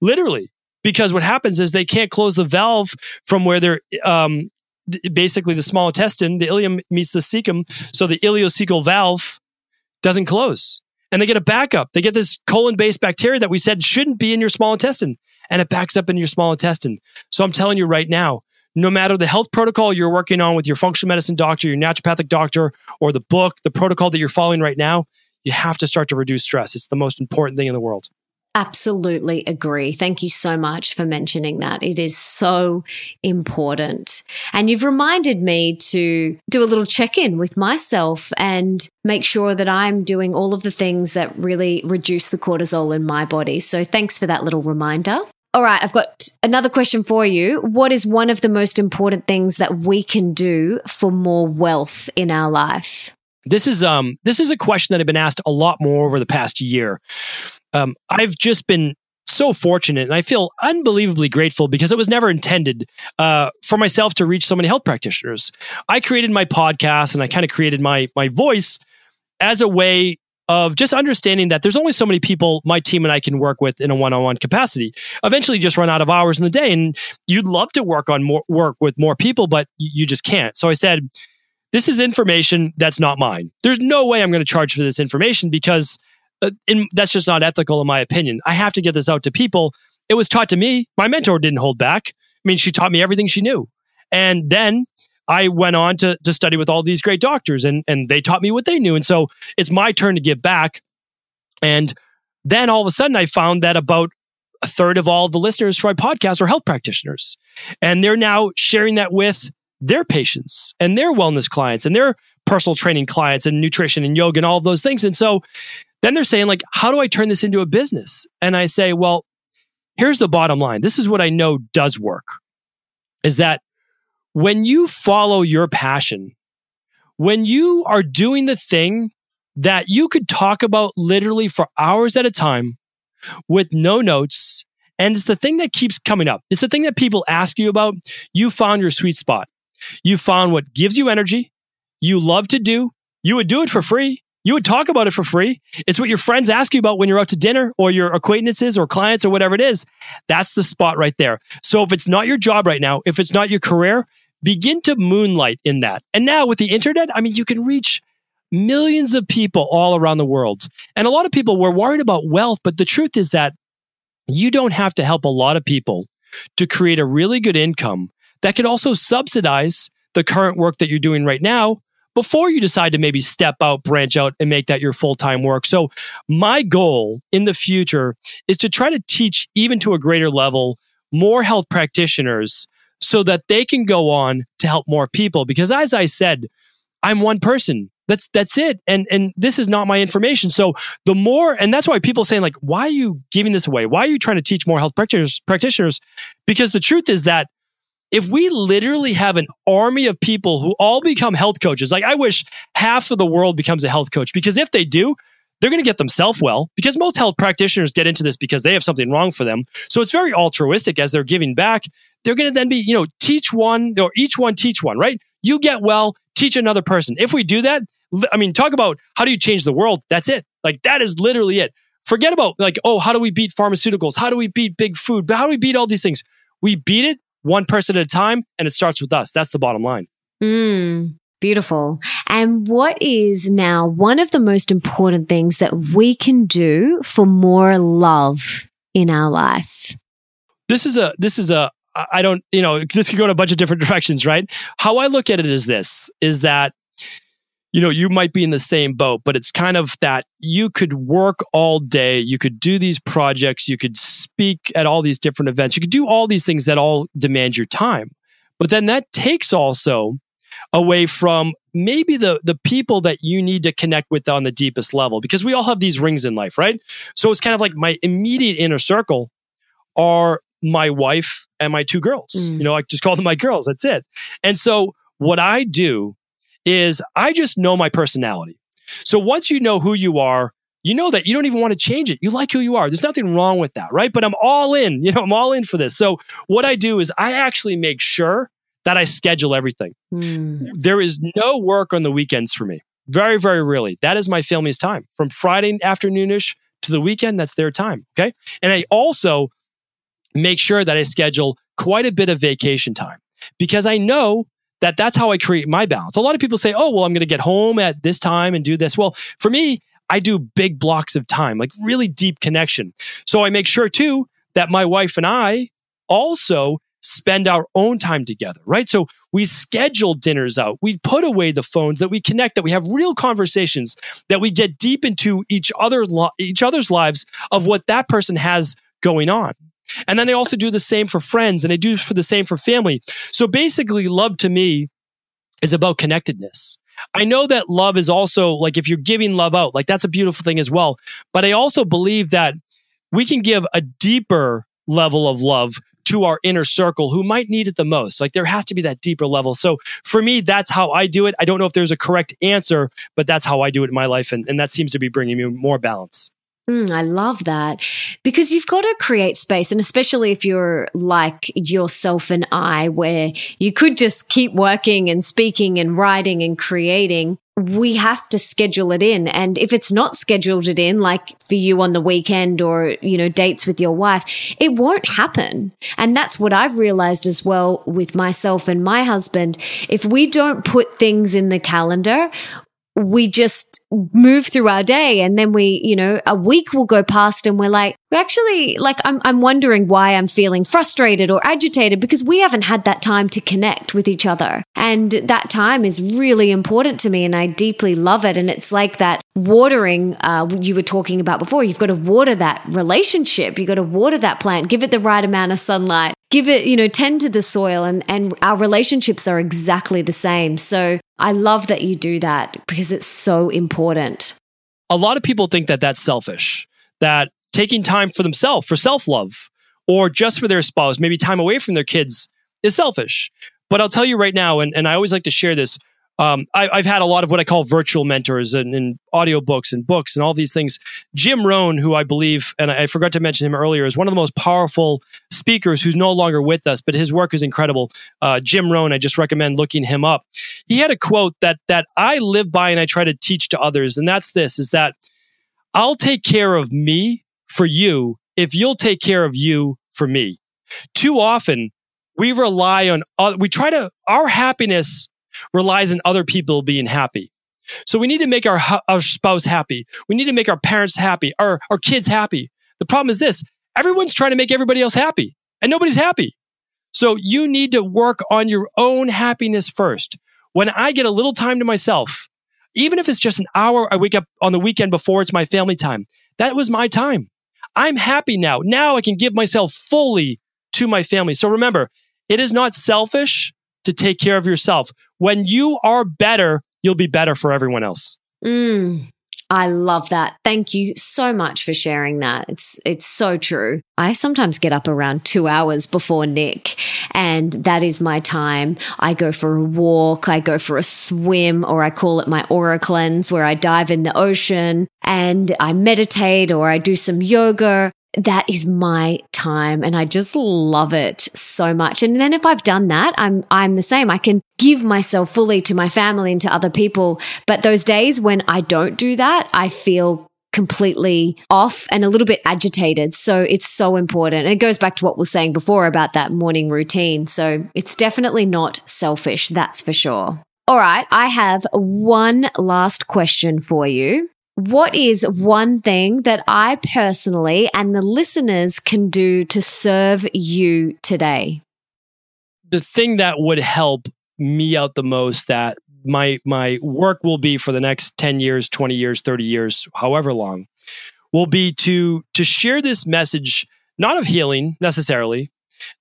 Literally, because what happens is they can't close the valve from where they're um, basically the small intestine, the ileum meets the cecum, so the ileocecal valve doesn't close. And they get a backup. They get this colon based bacteria that we said shouldn't be in your small intestine, and it backs up in your small intestine. So I'm telling you right now, no matter the health protocol you're working on with your functional medicine doctor, your naturopathic doctor, or the book, the protocol that you're following right now, you have to start to reduce stress. It's the most important thing in the world. Absolutely agree. Thank you so much for mentioning that. It is so important. And you've reminded me to do a little check in with myself and make sure that I'm doing all of the things that really reduce the cortisol in my body. So thanks for that little reminder. All right, I've got another question for you. What is one of the most important things that we can do for more wealth in our life? This is um this is a question that I've been asked a lot more over the past year um, I've just been so fortunate and I feel unbelievably grateful because it was never intended uh, for myself to reach so many health practitioners. I created my podcast and I kind of created my my voice as a way of just understanding that there's only so many people my team and I can work with in a one-on-one capacity. Eventually just run out of hours in the day and you'd love to work on more work with more people but you just can't. So I said this is information that's not mine. There's no way I'm going to charge for this information because uh, in, that's just not ethical in my opinion. I have to get this out to people. It was taught to me. My mentor didn't hold back. I mean, she taught me everything she knew. And then I went on to, to study with all these great doctors and, and they taught me what they knew. And so it's my turn to give back. And then all of a sudden I found that about a third of all the listeners for my podcast are health practitioners. And they're now sharing that with their patients and their wellness clients and their personal training clients and nutrition and yoga and all of those things. And so then they're saying, like, how do I turn this into a business? And I say, well, here's the bottom line. This is what I know does work is that when you follow your passion, when you are doing the thing that you could talk about literally for hours at a time with no notes, and it's the thing that keeps coming up. It's the thing that people ask you about. You found your sweet spot. You found what gives you energy. You love to do. You would do it for free. You would talk about it for free. It's what your friends ask you about when you're out to dinner or your acquaintances or clients or whatever it is. That's the spot right there. So if it's not your job right now, if it's not your career, begin to moonlight in that. And now with the internet, I mean, you can reach millions of people all around the world. And a lot of people were worried about wealth, but the truth is that you don't have to help a lot of people to create a really good income that could also subsidize the current work that you're doing right now before you decide to maybe step out, branch out, and make that your full time work. So, my goal in the future is to try to teach even to a greater level more health practitioners so that they can go on to help more people. Because as I said, I'm one person That's that's it. And and this is not my information. So the more, and that's why people saying like, why are you giving this away? Why are you trying to teach more health practitioners? Practitioners, because the truth is that if we literally have an army of people who all become health coaches, like I wish half of the world becomes a health coach, because if they do, they're going to get themselves well because most health practitioners get into this because they have something wrong for them. So it's very altruistic as they're giving back. They're going to then be, you know, teach one or each one teach one, right? You get well, teach another person. If we do that, I mean, talk about how do you change the world? That's it. Like that is literally it. Forget about like, oh, how do we beat pharmaceuticals? How do we beat big food? How do we beat all these things? We beat it one person at a time and it starts with us. That's the bottom line. Mm, beautiful. And what is now one of the most important things that we can do for more love in our life? This is a, this is a, I don't, you know, this could go in a bunch of different directions, right? How I look at it is this is that, you know, you might be in the same boat, but it's kind of that you could work all day, you could do these projects, you could speak at all these different events, you could do all these things that all demand your time. But then that takes also away from maybe the the people that you need to connect with on the deepest level because we all have these rings in life, right? So it's kind of like my immediate inner circle are my wife and my two girls. Mm. You know, I just call them my girls. That's it. And so what I do is I just know my personality. So once you know who you are, you know that you don't even want to change it. You like who you are. There's nothing wrong with that, right? But I'm all in. You know, I'm all in for this. So what I do is I actually make sure that I schedule everything. Mm. There is no work on the weekends for me. Very, very rarely. That is my family's time. From Friday afternoonish to the weekend, that's their time. Okay. And I also make sure that I schedule quite a bit of vacation time because I know that that's how I create my balance. A lot of people say, oh, well, I'm going to get home at this time and do this. Well, for me, I do big blocks of time, like really deep connection. So I make sure too that my wife and I also spend our own time together, right? So we schedule dinners out. We put away the phones that we connect, that we have real conversations, that we get deep into each other, each other's lives of what that person has going on. And then they also do the same for friends and they do for the same for family. So basically, love to me is about connectedness. I know that love is also like if you're giving love out, like that's a beautiful thing as well. But I also believe that we can give a deeper level of love to our inner circle who might need it the most. Like there has to be that deeper level. So for me, that's how I do it. I don't know if there's a correct answer, but that's how I do it in my life. And, and that seems to be bringing me more balance. Mm, I love that because you've got to create space. And especially if you're like yourself and I, where you could just keep working and speaking and writing and creating, we have to schedule it in. And if it's not scheduled it in, like for you on the weekend or, you know, dates with your wife, it won't happen. And that's what I've realized as well with myself and my husband. If we don't put things in the calendar, we just move through our day. And then we, you know, a week will go past and we're like, we actually, like, I'm, I'm wondering why I'm feeling frustrated or agitated because we haven't had that time to connect with each other. And that time is really important to me and I deeply love it. And it's like that watering, uh, you were talking about before. You've got to water that relationship. You've got to water that plant, give it the right amount of sunlight give it, you know, tend to the soil and, and our relationships are exactly the same. So I love that you do that because it's so important. A lot of people think that that's selfish, that taking time for themselves, for self love, or just for their spouse, maybe time away from their kids is selfish. But I'll tell you right now, and, and I always like to share this um, I, have had a lot of what I call virtual mentors and, and audiobooks and books and all these things. Jim Rohn, who I believe, and I, I forgot to mention him earlier, is one of the most powerful speakers who's no longer with us, but his work is incredible. Uh, Jim Rohn, I just recommend looking him up. He had a quote that that I live by and I try to teach to others, and that's this: is that I'll take care of me for you if you'll take care of you for me. Too often we rely on, uh, we try to, our happiness relies on other people being happy. So we need to make our, our spouse happy. We need to make our parents happy, our, our kids happy. The problem is this everyone's trying to make everybody else happy, and nobody's happy. So you need to work on your own happiness first. When I get a little time to myself, even if it's just an hour, I wake up on the weekend before it's my family time. That was my time. I'm happy now. Now I can give myself fully to my family. So remember, it is not selfish to take care of yourself. When you are better, you'll be better for everyone else. Mm, I love that. Thank you so much for sharing that. It's it's so true. I sometimes get up around 2 hours before Nick and that is my time. I go for a walk, I go for a swim or I call it my aura cleanse where I dive in the ocean and I meditate or I do some yoga that is my time and I just love it so much. And then if I've done that, I'm, I'm the same. I can give myself fully to my family and to other people. But those days when I don't do that, I feel completely off and a little bit agitated. So it's so important. And it goes back to what we are saying before about that morning routine. So it's definitely not selfish. That's for sure. All right. I have one last question for you what is one thing that I personally and the listeners can do to serve you today? The thing that would help me out the most that my my work will be for the next 10 years, 20 years, 30 years, however long, will be to to share this message not of healing necessarily,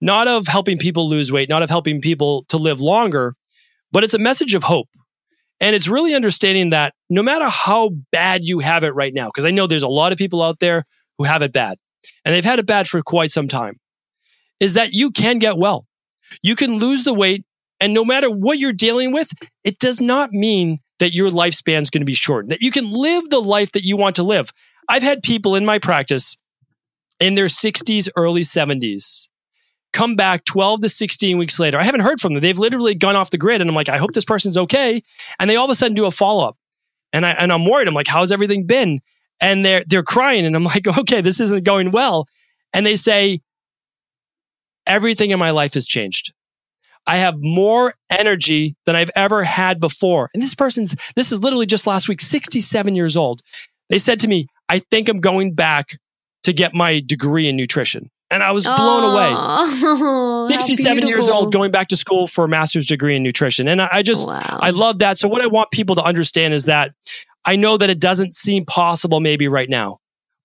not of helping people lose weight, not of helping people to live longer, but it's a message of hope. And it's really understanding that no matter how bad you have it right now, because I know there's a lot of people out there who have it bad and they've had it bad for quite some time, is that you can get well. You can lose the weight. And no matter what you're dealing with, it does not mean that your lifespan is going to be short, that you can live the life that you want to live. I've had people in my practice in their 60s, early 70s come back 12 to 16 weeks later. I haven't heard from them. They've literally gone off the grid. And I'm like, I hope this person's okay. And they all of a sudden do a follow up. And, I, and I'm worried. I'm like, how's everything been? And they're, they're crying. And I'm like, okay, this isn't going well. And they say, everything in my life has changed. I have more energy than I've ever had before. And this person's, this is literally just last week, 67 years old. They said to me, I think I'm going back to get my degree in nutrition and I was blown oh, away. 67 years old, going back to school for a master's degree in nutrition. And I, I just, wow. I love that. So, what I want people to understand is that I know that it doesn't seem possible maybe right now,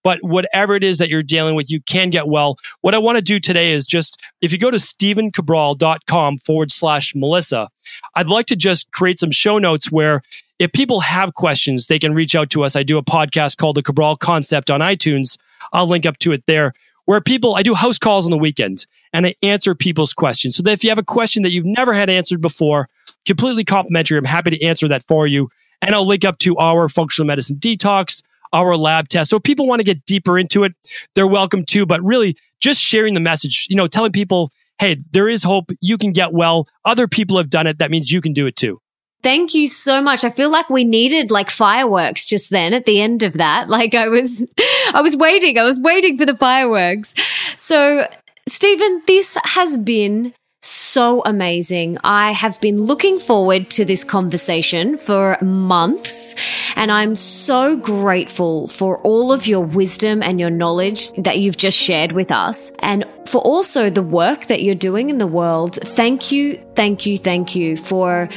but whatever it is that you're dealing with, you can get well. What I want to do today is just, if you go to stephencabral.com forward slash Melissa, I'd like to just create some show notes where if people have questions, they can reach out to us. I do a podcast called The Cabral Concept on iTunes. I'll link up to it there where people, I do house calls on the weekend and I answer people's questions. So that if you have a question that you've never had answered before, completely complimentary, I'm happy to answer that for you. And I'll link up to our functional medicine detox, our lab test. So if people want to get deeper into it, they're welcome to. But really, just sharing the message, you know, telling people, hey, there is hope. You can get well. Other people have done it. That means you can do it too. Thank you so much. I feel like we needed like fireworks just then at the end of that. Like I was, I was waiting. I was waiting for the fireworks. So, Stephen, this has been so amazing. I have been looking forward to this conversation for months, and I'm so grateful for all of your wisdom and your knowledge that you've just shared with us, and for also the work that you're doing in the world. Thank you, thank you, thank you for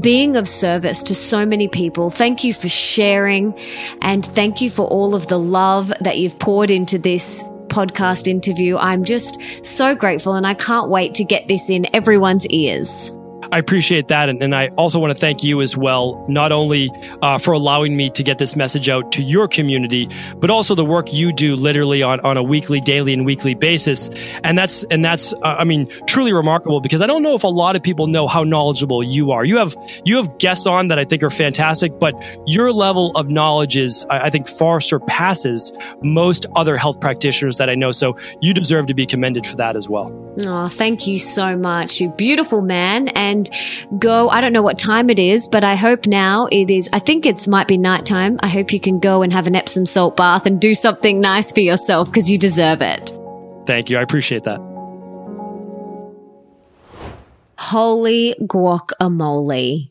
being of service to so many people. Thank you for sharing, and thank you for all of the love that you've poured into this podcast interview. I'm just so grateful and I can't wait to get this in everyone's ears. I appreciate that. And, and, I also want to thank you as well, not only uh, for allowing me to get this message out to your community, but also the work you do literally on, on a weekly, daily, and weekly basis. And that's, and that's, uh, I mean, truly remarkable because I don't know if a lot of people know how knowledgeable you are. You have, you have guests on that I think are fantastic, but your level of knowledge is, I, I think, far surpasses most other health practitioners that I know. So you deserve to be commended for that as well. Oh, thank you so much. You beautiful man. And and go. I don't know what time it is, but I hope now it is. I think it's might be nighttime. I hope you can go and have an Epsom salt bath and do something nice for yourself because you deserve it. Thank you. I appreciate that. Holy guacamole.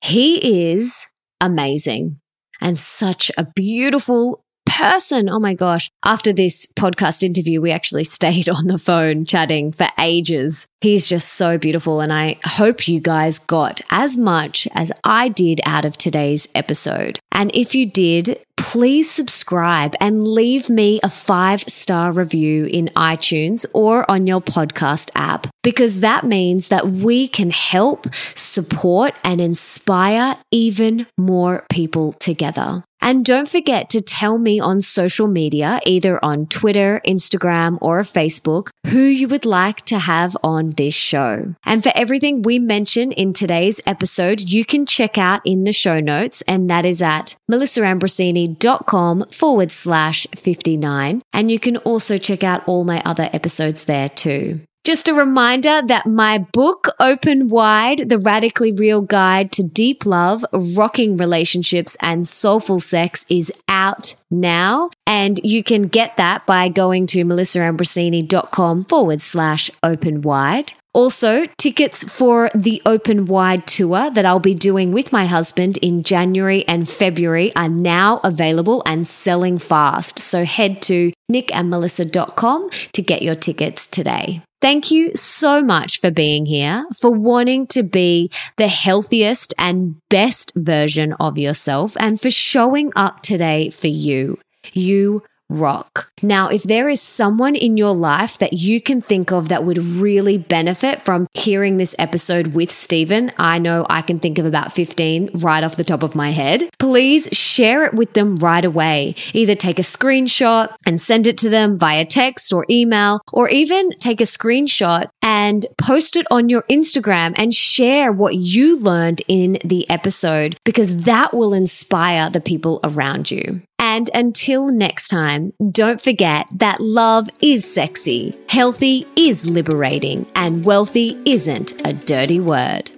He is amazing and such a beautiful person. Oh my gosh. After this podcast interview, we actually stayed on the phone chatting for ages. He's just so beautiful. And I hope you guys got as much as I did out of today's episode. And if you did, please subscribe and leave me a five star review in iTunes or on your podcast app because that means that we can help, support, and inspire even more people together. And don't forget to tell me on social media, either on Twitter, Instagram, or Facebook, who you would like to have on this show. And for everything we mention in today's episode, you can check out in the show notes, and that is at melissaambrosini.com forward slash 59. And you can also check out all my other episodes there too. Just a reminder that my book, Open Wide, The Radically Real Guide to Deep Love, Rocking Relationships, and Soulful Sex is out now. And you can get that by going to melissaambrosini.com forward slash open wide. Also, tickets for the Open Wide tour that I'll be doing with my husband in January and February are now available and selling fast. So head to nickandmelissa.com to get your tickets today. Thank you so much for being here, for wanting to be the healthiest and best version of yourself, and for showing up today for you. You rock. Now, if there is someone in your life that you can think of that would really benefit from hearing this episode with Stephen, I know I can think of about 15 right off the top of my head. Please share it with them right away. Either take a screenshot and send it to them via text or email, or even take a screenshot and post it on your Instagram and share what you learned in the episode because that will inspire the people around you. And until next time, don't forget that love is sexy, healthy is liberating, and wealthy isn't a dirty word.